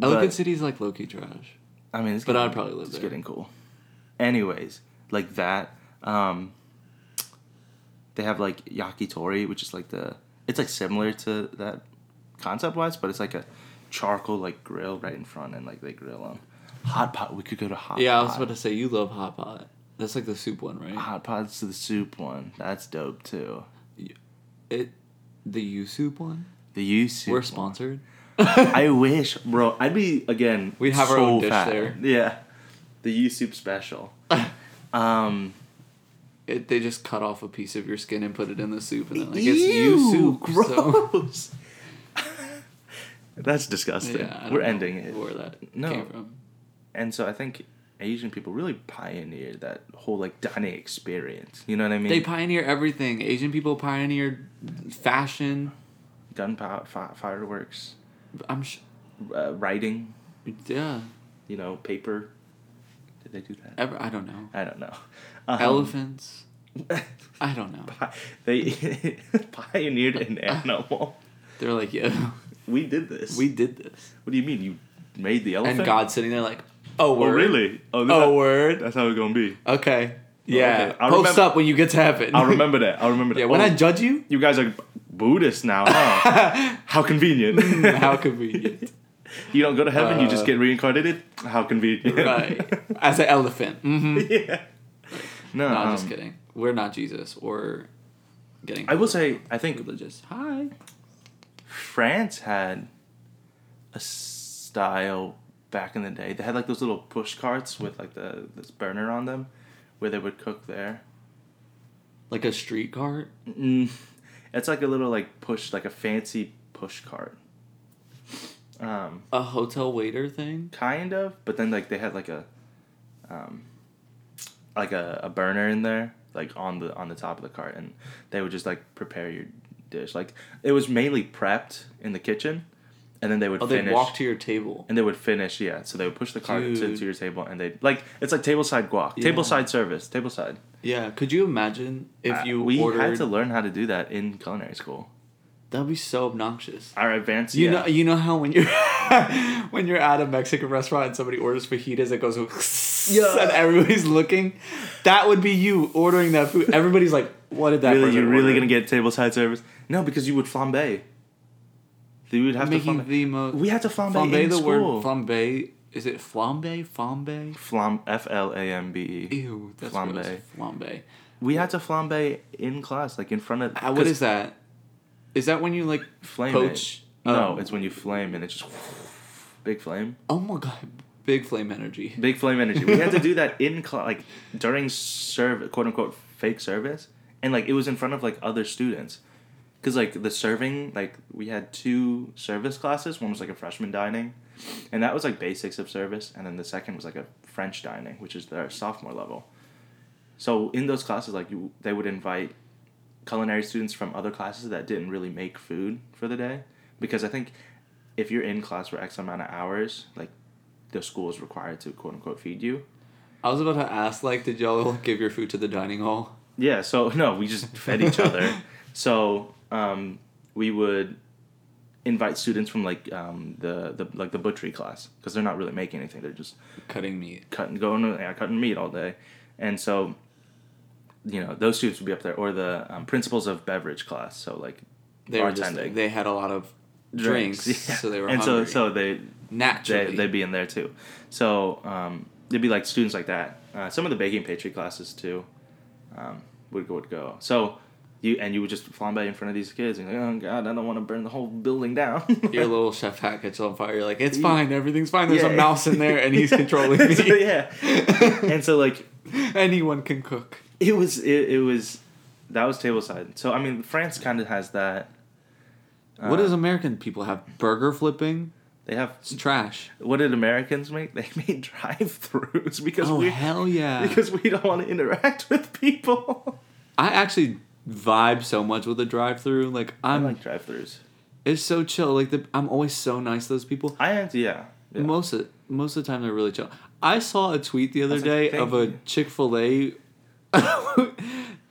A: Ellicott
B: but,
A: City is like low key trash.
B: I mean, it's
A: but
B: getting,
A: I'd probably live
B: it's
A: there.
B: getting cool. Anyways, like that. Um. They have like yakitori, which is like the it's like similar to that concept wise, but it's like a charcoal like grill right in front, and like they grill them. Hot pot. We could go to hot.
A: Yeah, I was about to say you love hot pot. That's like the soup one, right?
B: Hot pots to the soup one. That's dope too.
A: It, the you soup one.
B: The you soup.
A: We're sponsored.
B: I wish, bro. I'd be again. [LAUGHS]
A: We'd have our own dish
B: fat.
A: there.
B: Yeah, the you soup special. [LAUGHS] um,
A: It, they just cut off a piece of your skin and put it in the soup, and then like it's you
B: ew,
A: soup. So
B: Gross. [LAUGHS] That's disgusting.
A: yeah,
B: We're ending it.
A: Where that
B: No.
A: came from?
B: And so I think Asian people really pioneered that whole like dining experience. You know what I mean?
A: They pioneer everything. Asian people pioneered fashion.
B: gunpowder, fi- fireworks.
A: I'm sh-
B: uh, writing,
A: Yeah.
B: you know, paper. Did they do that?
A: Ever, I don't know.
B: I don't know. Um,
A: Elephants. [LAUGHS] I don't know.
B: pi- they [LAUGHS] pioneered an animal.
A: They're like, yeah,
B: We did this.
A: we did this.
B: What do you mean? You made the elephant?
A: And God's sitting there like, oh,
B: Oh really? Oh,
A: Oh, word.
B: That's how it's gonna be.
A: Okay. Yeah.
B: okay. I'll
A: Post
B: remember-
A: up when you get to heaven.
B: I'll remember that. I'll remember [LAUGHS] that.
A: yeah, when
B: Oh,
A: I judge you,
B: you guys are Buddhists now, huh? [LAUGHS] how convenient.
A: how convenient. [LAUGHS]
B: you don't go to heaven, you just
A: Uh,
B: get reincarnated. How convenient.
A: right. As an elephant. hmm
B: yeah. No,
A: No,
B: um,
A: just kidding. We're not Jesus or getting
B: I will say, I think
A: religious. Hi.
B: France had a style back in the day. They had like those little push carts with like the this burner on them, where they would cook there.
A: Like a street cart.
B: Mm, it's like a little like push, like a fancy push cart. Um,
A: A hotel waiter thing.
B: kind of, but then like they had like a, um, like a, a burner in there, like on the on the top of the cart, and they would just like prepare your dish. Like it was mainly prepped in the kitchen, and then they would
A: Oh, they
B: finish.
A: walk to your table.
B: and they would finish, yeah. So they would push the cart to, to your table, and they'd like it's like tableside guac,
A: Yeah.
B: tableside service, tableside.
A: Yeah. Could you imagine if
B: Uh,
A: you
B: we
A: ordered?
B: had to learn how to do that in culinary school.
A: That'd be so obnoxious.
B: Our advanced,
A: You
B: yeah.
A: know, you know how when you're [LAUGHS] when you're at a Mexican restaurant and somebody orders fajitas, it goes [LAUGHS]
B: Yeah.
A: and everybody's looking. That would be you ordering that food. Everybody's like, "What did that?"
B: really, you're really
A: order?"
B: gonna get tableside service? No, because you would flambe. You would have
A: making
B: to flambe.
A: the most.
B: We had to flambe,
A: flambe
B: in
A: the
B: school.
A: word flambe. Is it flambe? Flambe?
B: Flam F L A M B E.
A: Ew, that's
B: Flambe.
A: Flambe.
B: We had to flambe in class, like in front of.
A: Uh, what is that? Is that when you like
B: flame?
A: poach?
B: It. No,
A: um,
B: it's when you flame and it's just [LAUGHS] big flame.
A: Oh my god, big flame energy.
B: Big flame energy. We had to do [LAUGHS] that in class, like during serve, quote unquote, fake service, and like it was in front of like other students, because like the serving, like we had two service classes. One was like a freshman dining, and that was like basics of service, and then the second was like a French dining, which is their sophomore level. So in those classes, like you, they would invite culinary students from other classes that didn't really make food for the day, because I think if you're in class for X amount of hours, like the school is required to quote unquote feed you.
A: I was about to ask, like, did y'all give your food to the dining hall?
B: Yeah, so [LAUGHS] no, we just fed each other. [LAUGHS] So um, we would invite students from like um, the, the like the butchery class because they're not really making anything; they're just
A: Cutting meat.
B: cutting going yeah, cutting meat all day, and so you know those students would be up there, or the um, principles of beverage class. So like
A: They were just they had a lot of drinks, [LAUGHS]
B: yeah.
A: so they were
B: and
A: hungry.
B: so so they
A: naturally.
B: they, they'd be in there too. So um, they'd be like students like that. Uh, some of the baking pastry classes too um, would would go. So you and you would just flambe in front of these kids and like, oh god, I don't want to burn the whole building down. [LAUGHS]
A: your little [LAUGHS] chef hat catches on fire. You're like, it's fine, everything's fine. There's
B: Yeah.
A: a mouse in there, and he's [LAUGHS] controlling me.
B: So, yeah, and so like
A: Anyone can cook.
B: it was it, it was that was tableside. So I mean, France kind of has that. Uh,
A: what does American people have? Burger flipping.
B: they have?
A: It's trash.
B: What did Americans make? They made drive-throughs because
A: Oh
B: we
A: hell yeah!
B: because we don't want to interact with people.
A: I actually vibe so much with a drive-through. Like
B: I
A: I'm,
B: like drive-throughs.
A: it's so chill. Like the, I'm always so nice to those people.
B: I am, yeah. yeah.
A: Most of most of the time they're really chill. I saw a tweet the other
B: was like,
A: day of a. Chick Fil A. [LAUGHS]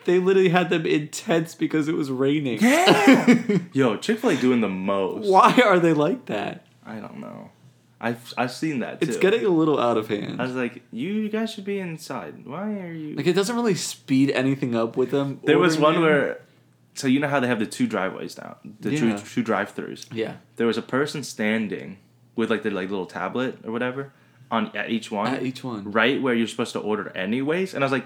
A: they literally had them in tents because it was raining.
B: Yeah. [LAUGHS] Yo, Chick Fil A doing the most.
A: Why are they like that?
B: I don't know. I've I've seen that too.
A: It's getting a little out of hand.
B: I was like, you guys should be inside. Why are you?
A: Like it doesn't really speed anything up with them.
B: there was one
A: in.
B: where, so you know how they have the two driveways now, the
A: Yeah.
B: two two drive-throughs.
A: yeah,
B: There was a person standing with like their like little tablet or whatever on at each one,
A: at each one.
B: right where you're supposed to order anyways. And I was like,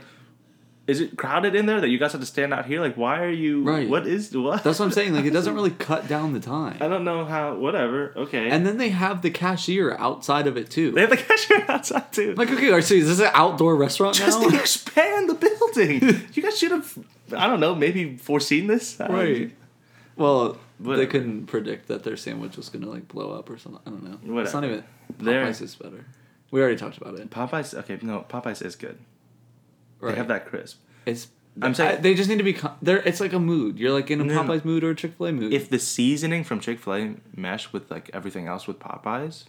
B: is it crowded in there that you guys have to stand out here? Like, why are you?
A: Right.
B: What is what?
A: That's what I'm saying. Like it doesn't really [LAUGHS] cut down the time.
B: I don't know how. Whatever. Okay.
A: And then they have the cashier outside of it too.
B: they have the cashier [LAUGHS] outside too.
A: Like okay, so is this an outdoor restaurant
B: just
A: now?
B: expand the building. [LAUGHS] you guys should have. I don't know. Maybe foreseen this.
A: Right. Well, they couldn't predict that their sandwich was gonna like blow up or something. I don't know. It's not
B: Whatever.
A: even. Popeyes is better. We already talked about it.
B: Popeyes. Okay, no. Popeyes is good.
A: Right.
B: They have that crisp.
A: It's
B: I'm
A: I- they just need to be. There, it's like a mood. You're like in a
B: No.
A: Popeyes mood or a Chick Fil A mood.
B: if the seasoning from Chick Fil A mesh with like everything else with Popeyes,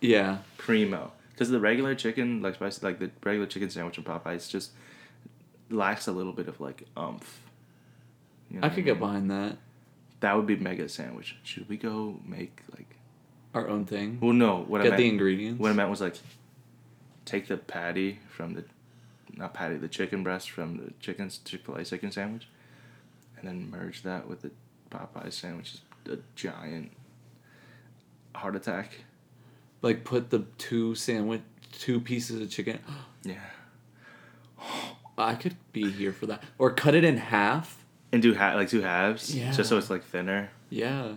A: yeah,
B: primo. Because the regular chicken, like spicy, like the regular chicken sandwich from Popeyes, just lacks a little bit of like umph. You know
A: I could
B: mean?
A: get behind that.
B: That would be mega sandwich. Should we go make like?
A: Our own thing.
B: Well, no. What I
A: Get
B: meant,
A: the ingredients.
B: what I meant was like, take the patty from the, not patty, the chicken breast from the chicken Chick Fil A chicken sandwich, and then merge that with the Popeye sandwich. Is a giant heart attack.
A: like put the two sandwich, two pieces of chicken. [GASPS]
B: Yeah.
A: I could be here for that. Or cut it in half.
B: And do ha- like two halves,
A: Yeah.
B: just so it's like thinner.
A: Yeah,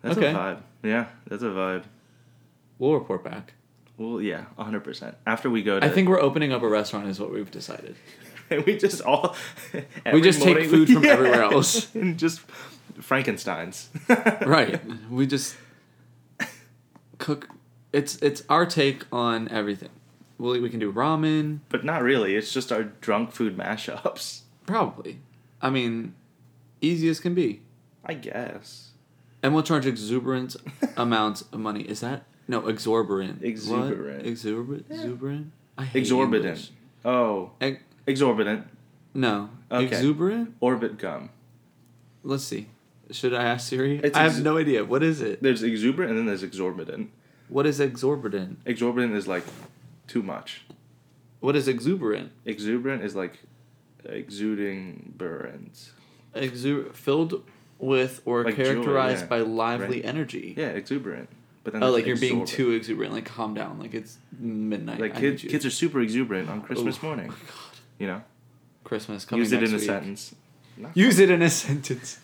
B: That's
A: Okay.
B: a vibe. Yeah, that's a vibe.
A: we'll report back.
B: Well, yeah, hundred percent. After we go to,
A: I think we're opening up a restaurant. Is what we've decided.
B: And [LAUGHS] we just all
A: We just take food from [LAUGHS] everywhere else. [LAUGHS]
B: and just Frankenstein's.
A: right. We just cook. It's it's our take on everything. Well, we can do ramen,
B: But not really. It's just our drunk food mashups.
A: probably. I mean, easy as can be,
B: I guess.
A: and we'll charge exuberant amounts of money. Is that no exorbitant? What?
B: Exuberant.
A: Exuberant.
B: Yeah.
A: Exuberant. I hate
B: Exorbitant.
A: English.
B: Oh,
A: Ex-
B: exorbitant.
A: no.
B: Okay.
A: Exuberant.
B: Orbit gum.
A: Let's see. Should I ask Siri?
B: It's
A: I have
B: ex-
A: no idea. What is it?
B: There's exuberant and then there's exorbitant.
A: What is exorbitant?
B: Exorbitant is like too much.
A: What is exuberant?
B: Exuberant is like exuding burns.
A: Exu- filled with or
B: Like joy,
A: characterized
B: yeah.
A: by lively
B: Right.
A: energy.
B: Yeah, exuberant. But then
A: Oh, like you're being
B: exorbitant.
A: too exuberant. Like calm down. Like it's midnight.
B: Like
A: I
B: kids, kids are super exuberant on Christmas morning. [LAUGHS] You know,
A: Christmas coming.
B: use it in a sentence. Not
A: Use it in a [LAUGHS] sentence.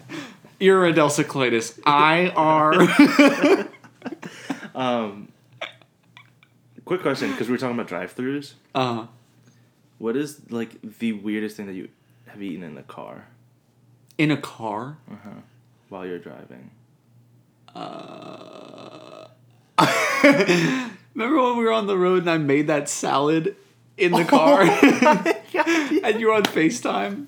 A: Iridocyclitis. I R. [LAUGHS]
B: Um, quick question, because we were talking about drive-throughs.
A: uh, huh.
B: What is like the weirdest thing that you have eaten in the car
A: in a car.
B: uh-huh. while you're driving?
A: Uh, remember when we were on the road and I made that salad in the oh car, [LAUGHS] and you were on Facetime.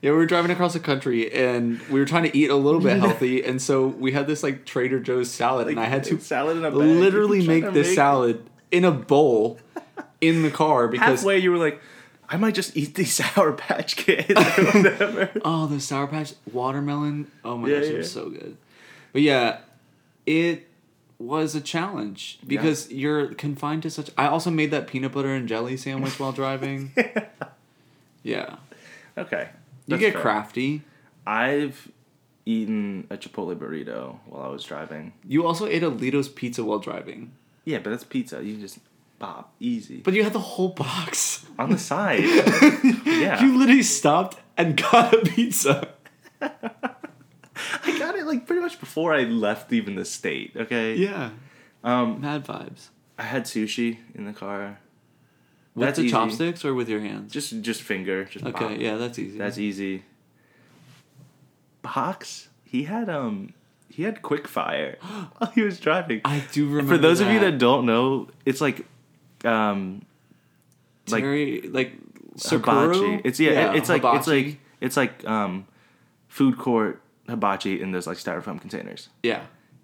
A: Yeah, we were driving across the country and we were trying to eat a little bit [LAUGHS] healthy, and so we had this like Trader Joe's salad, and I had to
B: salad in a bag.
A: literally make this salad in a bowl in the car because
B: Halfway, you were like, "I might just eat these [LAUGHS] Sour Patch Kids.
A: Oh the sour patch watermelon? Oh my
B: Yeah,
A: gosh it
B: yeah.
A: was so good. But yeah it was a challenge because you're confined to such i also made that peanut butter and jelly sandwich while driving. [LAUGHS] Yeah.
B: Okay,
A: you get
B: fair.
A: crafty.
B: I've eaten a Chipotle burrito while I was driving.
A: you also ate a Ledo's pizza while driving.
B: Yeah, but that's pizza. You just pop. Easy.
A: But you had the whole box.
B: On the side. [LAUGHS] yeah,
A: you literally stopped and got a pizza.
B: I got it like pretty much before I left even the state. Okay.
A: yeah
B: Um,
A: mad vibes
B: I had sushi in the car.
A: with
B: That's
A: the
B: easy.
A: chopsticks or with your hands
B: Just just finger. Just
A: okay yeah that's easy
B: That's easy. Box. He had um. He had quick fire [GASPS] while he was driving.
A: i do remember
B: For those of you
A: that
B: that don't know, it's like, um, like
A: Terry, like
B: hibachi. It's yeah, it's like it's like it's like um, food court hibachi in those like styrofoam containers.
A: yeah,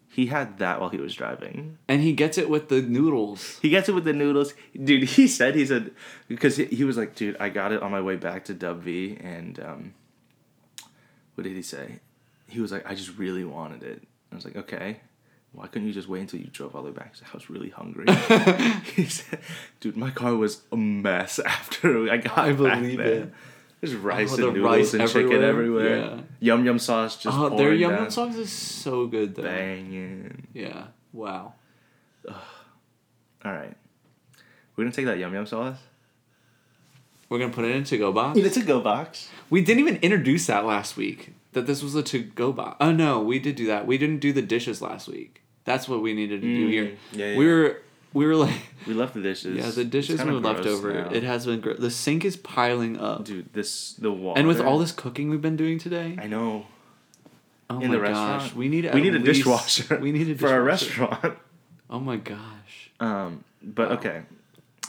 B: He had that while he was driving.
A: and he gets it with the noodles.
B: He gets it with the noodles, dude. He said he said because he, he was like, dude, I got it on my way back to Dub V, and um, what did he say? He was like, I just really wanted it. I was like, okay. Why couldn't you just wait until you drove all the way back? I was really hungry. [LAUGHS] he said, dude, my car was a mess [LAUGHS] after I got
A: I
B: back
A: believe
B: there.
A: it.
B: There's rice
A: Oh,
B: and
A: the
B: noodles
A: rice
B: and chicken
A: everywhere.
B: everywhere. Yum yum sauce just
A: oh, their yum
B: down.
A: yum sauce is so good though.
B: Banging.
A: Yeah. Wow.
B: All right, we're gonna take that yum yum sauce.
A: We're gonna put it in a to-go box.
B: It's a go box.
A: We didn't even introduce that last week. That this was a to-go box. Oh no, we did do that. We didn't do the dishes last week. That's what we needed to do
B: Mm,
A: here.
B: yeah,
A: We
B: yeah.
A: were we were like
B: We left the dishes.
A: yeah the dishes were left over.
B: now.
A: It has been gr- the sink is piling up.
B: Dude, this the water.
A: And with all this cooking we've been doing today,
B: I know.
A: oh
B: in
A: my
B: the
A: gosh,
B: restaurant,
A: we need
B: we need a dishwasher.
A: We need a dishwasher.
B: for our restaurant. [LAUGHS]
A: Oh my gosh.
B: Um, but
A: Wow.
B: okay,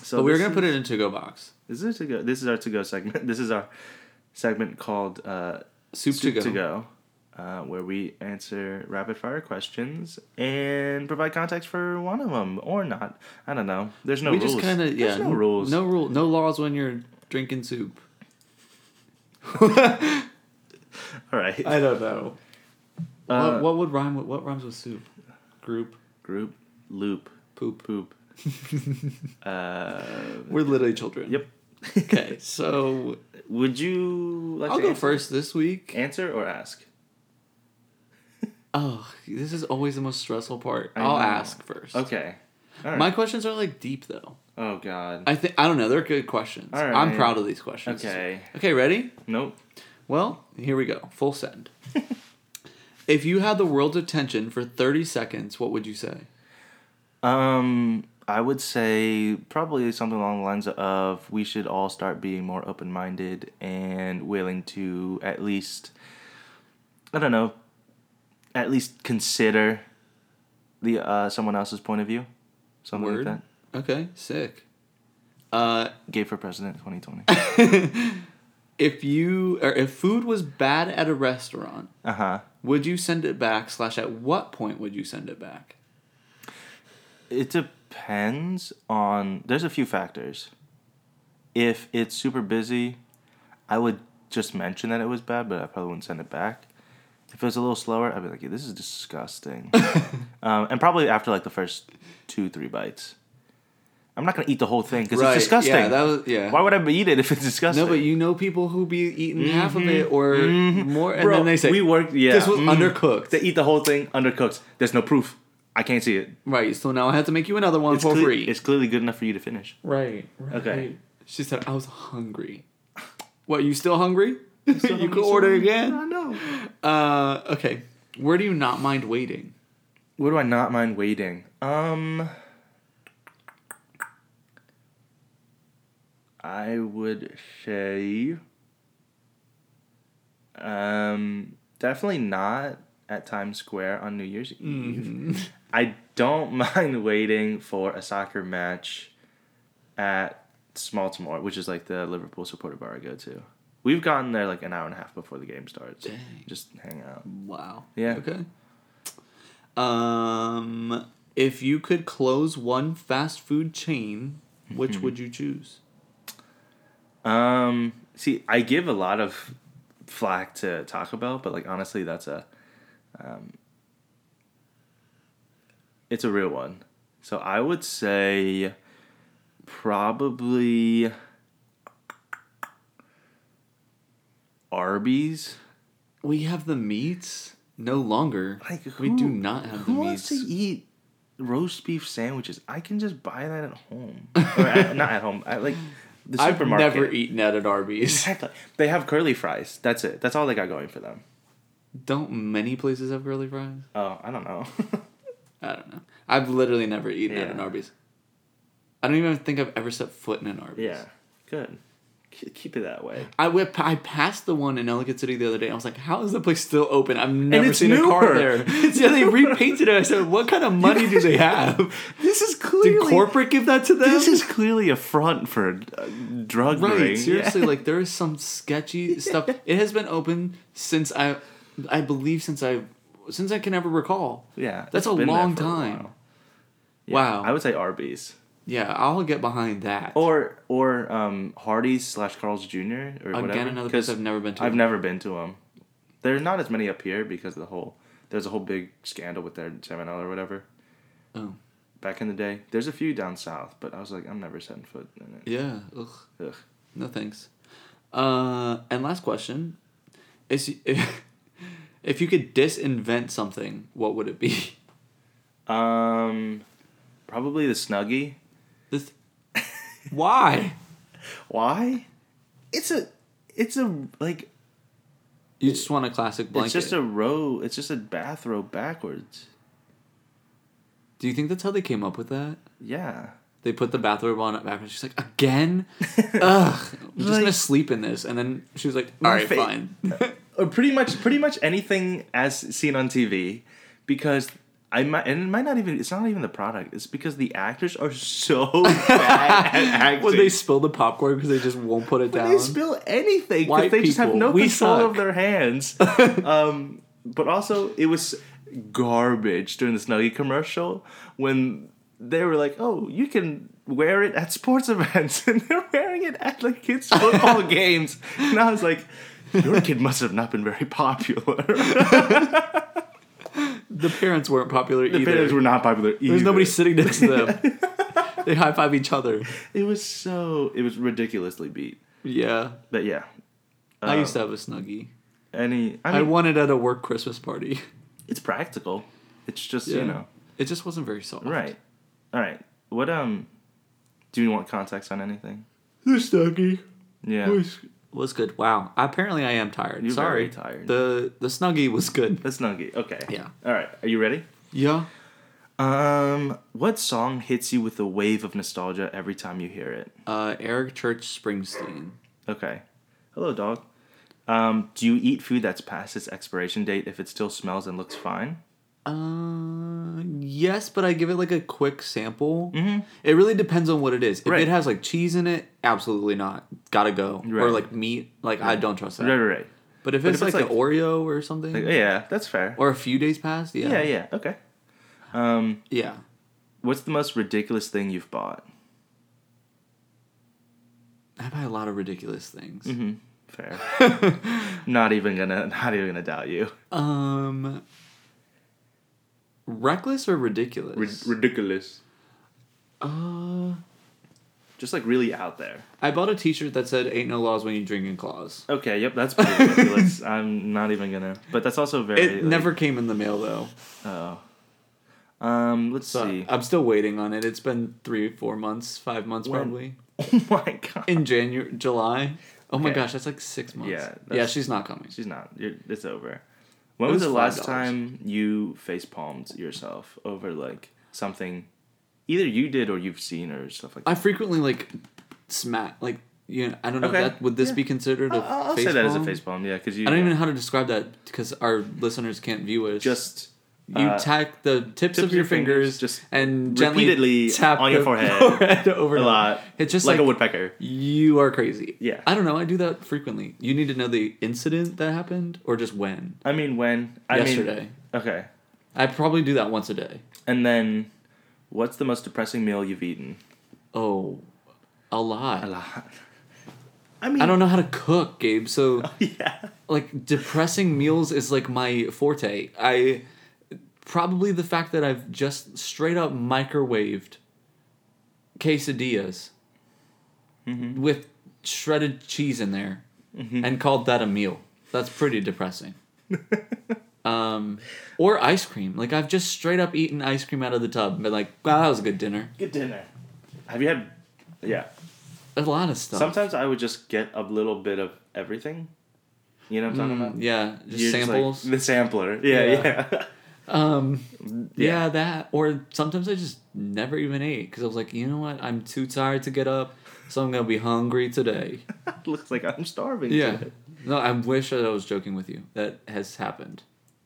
B: So
A: but we we're gonna put it in to go box.
B: This is to go. This is our to go segment. [LAUGHS] This is our segment called uh,
A: Soup,
B: Soup
A: to go.
B: to go, uh, where we answer rapid fire questions and provide context for one of them or not. I don't know. There's no
A: we
B: rules.
A: just kind of yeah.
B: There's no rules.
A: No rule. No laws when you're drinking soup. [LAUGHS]
B: All right.
A: I don't know.
B: Uh,
A: what, what would rhyme with what rhymes with soup? Group
B: Group loop
A: poop.
B: poop. [LAUGHS] uh,
A: We're literally children.
B: yep.
A: Okay, so [LAUGHS]
B: Would you like
A: I'll
B: to
A: go
B: answer?
A: first this week.
B: Answer or ask?
A: Oh, this is always the most stressful part.
B: I
A: I'll
B: know.
A: ask first.
B: Okay. All right.
A: My questions are like deep though.
B: oh God.
A: I think I don't know. They're good questions.
B: All
A: I'm proud of these questions.
B: Okay.
A: Okay, ready?
B: Nope.
A: Well, here we go. Full send. [LAUGHS] if you had the world's attention for 30 seconds, what would you say?
B: Um, I would say probably something along the lines of we should all start being more open minded and willing to at least, I don't know, at least consider the uh, someone else's point of view, something
A: Word.
B: like that.
A: Okay, sick. Uh,
B: Gay for president, twenty twenty. [LAUGHS]
A: if you or if food was bad at a restaurant,
B: uh huh.
A: would you send it back? Slash, at what point would you send it back?
B: It depends on. There's a few factors. If it's super busy, I would just mention that it was bad, but I probably wouldn't send it back. If it was a little slower, I'd be like, yeah, "This is disgusting," [LAUGHS] um, and probably after like the first two, three bites. I'm not gonna eat the whole thing because it's disgusting.
A: Yeah, that was yeah.
B: Why would I eat it if it's disgusting?
A: no, but you know people who be eating half of it or more, and
B: Bro,
A: then they say
B: we worked. Yeah,
A: this was
B: mhm.
A: undercooked.
B: They eat the whole thing undercooked. There's no proof. I can't see it.
A: right. So now I have to make you another one
B: It's,
A: for
B: cle-
A: free.
B: it's clearly good enough for you to finish.
A: Right, right.
B: Okay.
A: She said, I was hungry. What, you still hungry? [LAUGHS] you
B: hungry,
A: could order
B: hungry.
A: again?
B: I know.
A: Uh, okay. Where do you not mind waiting?
B: Where do I not mind waiting? Um, I would say, um, definitely not at Times Square on New Year's Eve. I don't [LAUGHS] mind waiting for a soccer match at Smaltimore, which is like the Liverpool supporter bar I go to. We've gotten there like an hour and a half before the game starts.
A: Dang.
B: Just hang out.
A: Wow.
B: Yeah.
A: Okay. Um, if you could close one fast food chain, which
B: Mm-hmm.
A: would you choose?
B: Um, see, I give a lot of flack to Taco Bell, but like honestly, that's a, um, it's a real one. So I would say, probably Arby's.
A: We have the meats. No longer.
B: Like
A: we
B: who-
A: do not have the
B: who wants
A: meats.
B: to eat roast beef sandwiches? I can just buy that at home, [LAUGHS] or at, not at home. At like the
A: I've
B: supermarket.
A: never eaten at an Arby's.
B: Exactly. They have curly fries. That's it. That's all they got going for them.
A: Don't many places have curly fries?
B: Oh, I don't know. [LAUGHS]
A: I don't know. I've literally never eaten at an Arby's. I don't even think I've ever set foot in an Arby's.
B: yeah, good. Keep it that way.
A: I went, I passed the one in Ellicott City the other day. I was like, "How is the place still open? I've never
B: it's
A: seen a car
B: newer.
A: there." [LAUGHS] [LAUGHS] yeah, they repainted it. I said, "What kind of money do they have? [LAUGHS]
B: This is
A: Did
B: clearly
A: corporate give that to them?"
B: this is clearly a front for uh, drug
A: right.
B: ring.
A: Seriously,
B: Yeah.
A: like there is some sketchy stuff. It has been open since I, I believe since I, since I can ever recall.
B: yeah,
A: That's a long
B: for a
A: time. Wow.
B: I would say Arby's
A: Yeah, I'll get behind that.
B: or or um Hardee's slash Carl's Jr. or whatever.
A: Again, another place I've never been to.
B: I've never been to them. There's not as many up here because of the whole. There's a whole big scandal with their salmonella or whatever.
A: Oh.
B: Back in the day, there's a few down south, but I was like, I'm never setting foot in it.
A: Yeah. Ugh.
B: Ugh.
A: No thanks. Uh, and last question is if, [LAUGHS] if you could disinvent something, what would it be?
B: Um, probably the Snuggie.
A: This. Why? [LAUGHS]
B: Why? It's a, it's a like
A: You just want a classic blanket.
B: it's just a row. It's just a bathrobe backwards.
A: Do you think that's how they came up with that?
B: Yeah.
A: They put the bathrobe on it backwards. She's like, again? [LAUGHS] Ugh. I'm just
B: Like-
A: gonna sleep in this. And then she was like, all right,
B: fa-
A: fine.
B: or [LAUGHS] uh, pretty much pretty much anything as seen on TV because I might, and it might not even. It's not even the product. It's because the actors are so [LAUGHS] bad at acting.
A: When they spill the popcorn because they just won't put it
B: When
A: down.
B: they spill anything
A: because
B: they just have no control
A: suck.
B: of their hands. [LAUGHS] um, but also, it was garbage during the Snuggie commercial when they were like, "Oh, you can wear it at sports [LAUGHS] events," and they're wearing it at like kids' football games, and I was like. Your kid must have not been very popular.
A: The parents weren't popular
B: the
A: either.
B: The parents were not popular either.
A: There's nobody sitting next to them. [LAUGHS] they high five each other.
B: It was so. It was ridiculously beat.
A: Yeah.
B: But yeah.
A: I
B: Uh,
A: used to have a snuggie.
B: Any. I
A: I,
B: mean,
A: won it at a work Christmas party. [LAUGHS]
B: it's practical. It's just
A: Yeah.
B: you know.
A: It just wasn't very soft.
B: Right. All right. What um. Do you want context on anything?
A: The snuggie
B: Yeah.
A: was, was good. Wow. Apparently I am tired.
B: You're
A: Sorry.
B: very tired.
A: The the snuggie was good.
B: The snuggie. Okay.
A: Yeah.
B: All right. Are you ready?
A: Yeah.
B: Um. What song hits you with a wave of nostalgia every time you hear it?
A: Uh, Eric Church Springsteen.
B: Okay. Hello, dog. Um. Do you eat food that's past its expiration date if it still smells and looks fine?
A: Uh, yes, but I give it like a quick sample.
B: Mhm.
A: It really depends on what it is. If
B: Right.
A: it has like cheese in it, absolutely not. Gotta go.
B: Right.
A: Or like meat, like I don't trust that.
B: Right. Right. Right.
A: But if
B: But
A: it's
B: if it's
A: like,
B: like-
A: an Oreo or something,
B: Like, yeah. That's fair.
A: or a few days past, yeah,
B: yeah. Yeah. Okay. Um.
A: yeah.
B: What's the most ridiculous thing you've bought?
A: I buy a lot of ridiculous things.
B: Mm-hmm. Fair. [LAUGHS] not even gonna. Not even gonna doubt you.
A: Um, reckless or ridiculous?
B: ridiculous.
A: uh,
B: Just like really out there.
A: I bought a T-shirt that said "Ain't no laws when you drinking claws."
B: Okay. Yep. That's pretty ridiculous. [LAUGHS] I'm not even gonna. But that's also very.
A: It
B: like,
A: never came in the mail though,
B: Oh. Um. Let's
A: so
B: see.
A: I'm still waiting on it. It's been three, four months, five months
B: When?
A: probably. [LAUGHS]
B: Oh my god.
A: In January, July. Oh my gosh, that's like six months.
B: Yeah,
A: yeah, she's not coming.
B: She's not. You're, it's over. When
A: It
B: was,
A: was
B: the last
A: $5.
B: time you face palmed yourself over like something, either you did or you've seen or stuff like that?
A: I frequently like smack like you. Know, I don't know.
B: Okay.
A: If that would this
B: Yeah.
A: be considered a
B: I'll, I'll
A: face
B: say that as a face palm. Yeah, because you.
A: I don't
B: yeah.
A: even know how to describe that because our listeners can't view it.
B: just
A: you
B: uh,
A: tack the tips, of your fingers,
B: just
A: and gently
B: repeatedly
A: tap
B: on your
A: the [LAUGHS]
B: forehead
A: over
B: a lot.
A: It's just
B: like,
A: like,
B: a woodpecker.
A: you are crazy.
B: Yeah.
A: I don't know. I do that frequently. You need to know the incident that happened or just when.
B: I mean, when I
A: Yesterday.
B: Mean, okay,
A: I probably do that once a day.
B: and then, what's the most depressing meal you've eaten?
A: Oh, a lot.
B: A lot. [LAUGHS] I mean,
A: I don't know how to cook, Gabe. So [LAUGHS]
B: Yeah.
A: like depressing meals is like my forte. I probably the fact that I've just straight up microwaved quesadillas
B: Mm-hmm.
A: with shredded cheese in there
B: Mm-hmm.
A: and called that a meal. That's pretty depressing. [LAUGHS] um, or ice cream. Like I've just straight up eaten ice cream out of the tub, and been like, wow, that was a good dinner.
B: Good dinner. Have you had? Yeah.
A: A lot of stuff.
B: Sometimes I would just get a little bit of everything. You know what I'm talking
A: Mm,
B: about?
A: yeah, just
B: You're like,
A: samples.
B: the sampler. Yeah,
A: Yeah.
B: yeah. [LAUGHS]
A: Um,
B: Yeah.
A: yeah. that. Or sometimes I just never even ate because I was like, you know what? I'm too tired to get up, so I'm gonna be hungry today. [LAUGHS]
B: Looks like I'm starving.
A: Yeah.
B: today.
A: No, I wish I was joking with you. That has happened.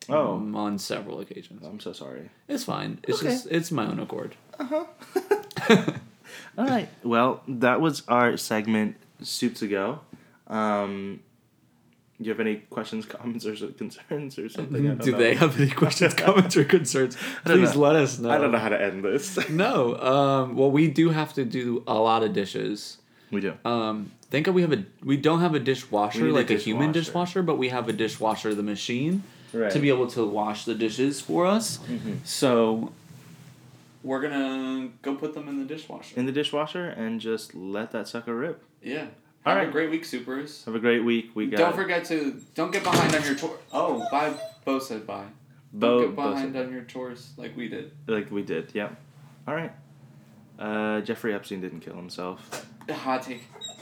B: Oh.
A: um, on several occasions.
B: I'm so sorry.
A: It's fine. It's
B: Okay.
A: just it's my own accord. Uh huh. [LAUGHS]
B: All right. Well, that was our segment, Soup to Go. Um, do you have any questions, comments, or concerns or something? Don't know.
A: they have any questions, [LAUGHS] comments, or concerns? Please
B: know.
A: let us know.
B: I don't know how to end this. [LAUGHS]
A: No. Um. Well, we do have to do a lot of dishes.
B: we do.
A: Um, thank God we have a we don't have a dishwasher
B: need a
A: like a, human
B: dishwasher.
A: dishwasher, but we have a dishwasher, the machine,
B: Right.
A: to be able to wash the dishes for us.
B: Mhm.
A: So we're gonna go put them in the dishwasher.
B: In the dishwasher and just let that sucker rip.
A: Yeah.
B: All
A: Have
B: right.
A: a great week, supers.
B: Have a great week. We got
A: Don't forget to don't get behind on your chores. Oh, bye. Bo said bye.
B: Bo,
A: don't get behind on your chores like we did.
B: like we did. Yep. All right. Uh, Jeffrey Epstein didn't kill himself.
A: Hot take. [LAUGHS]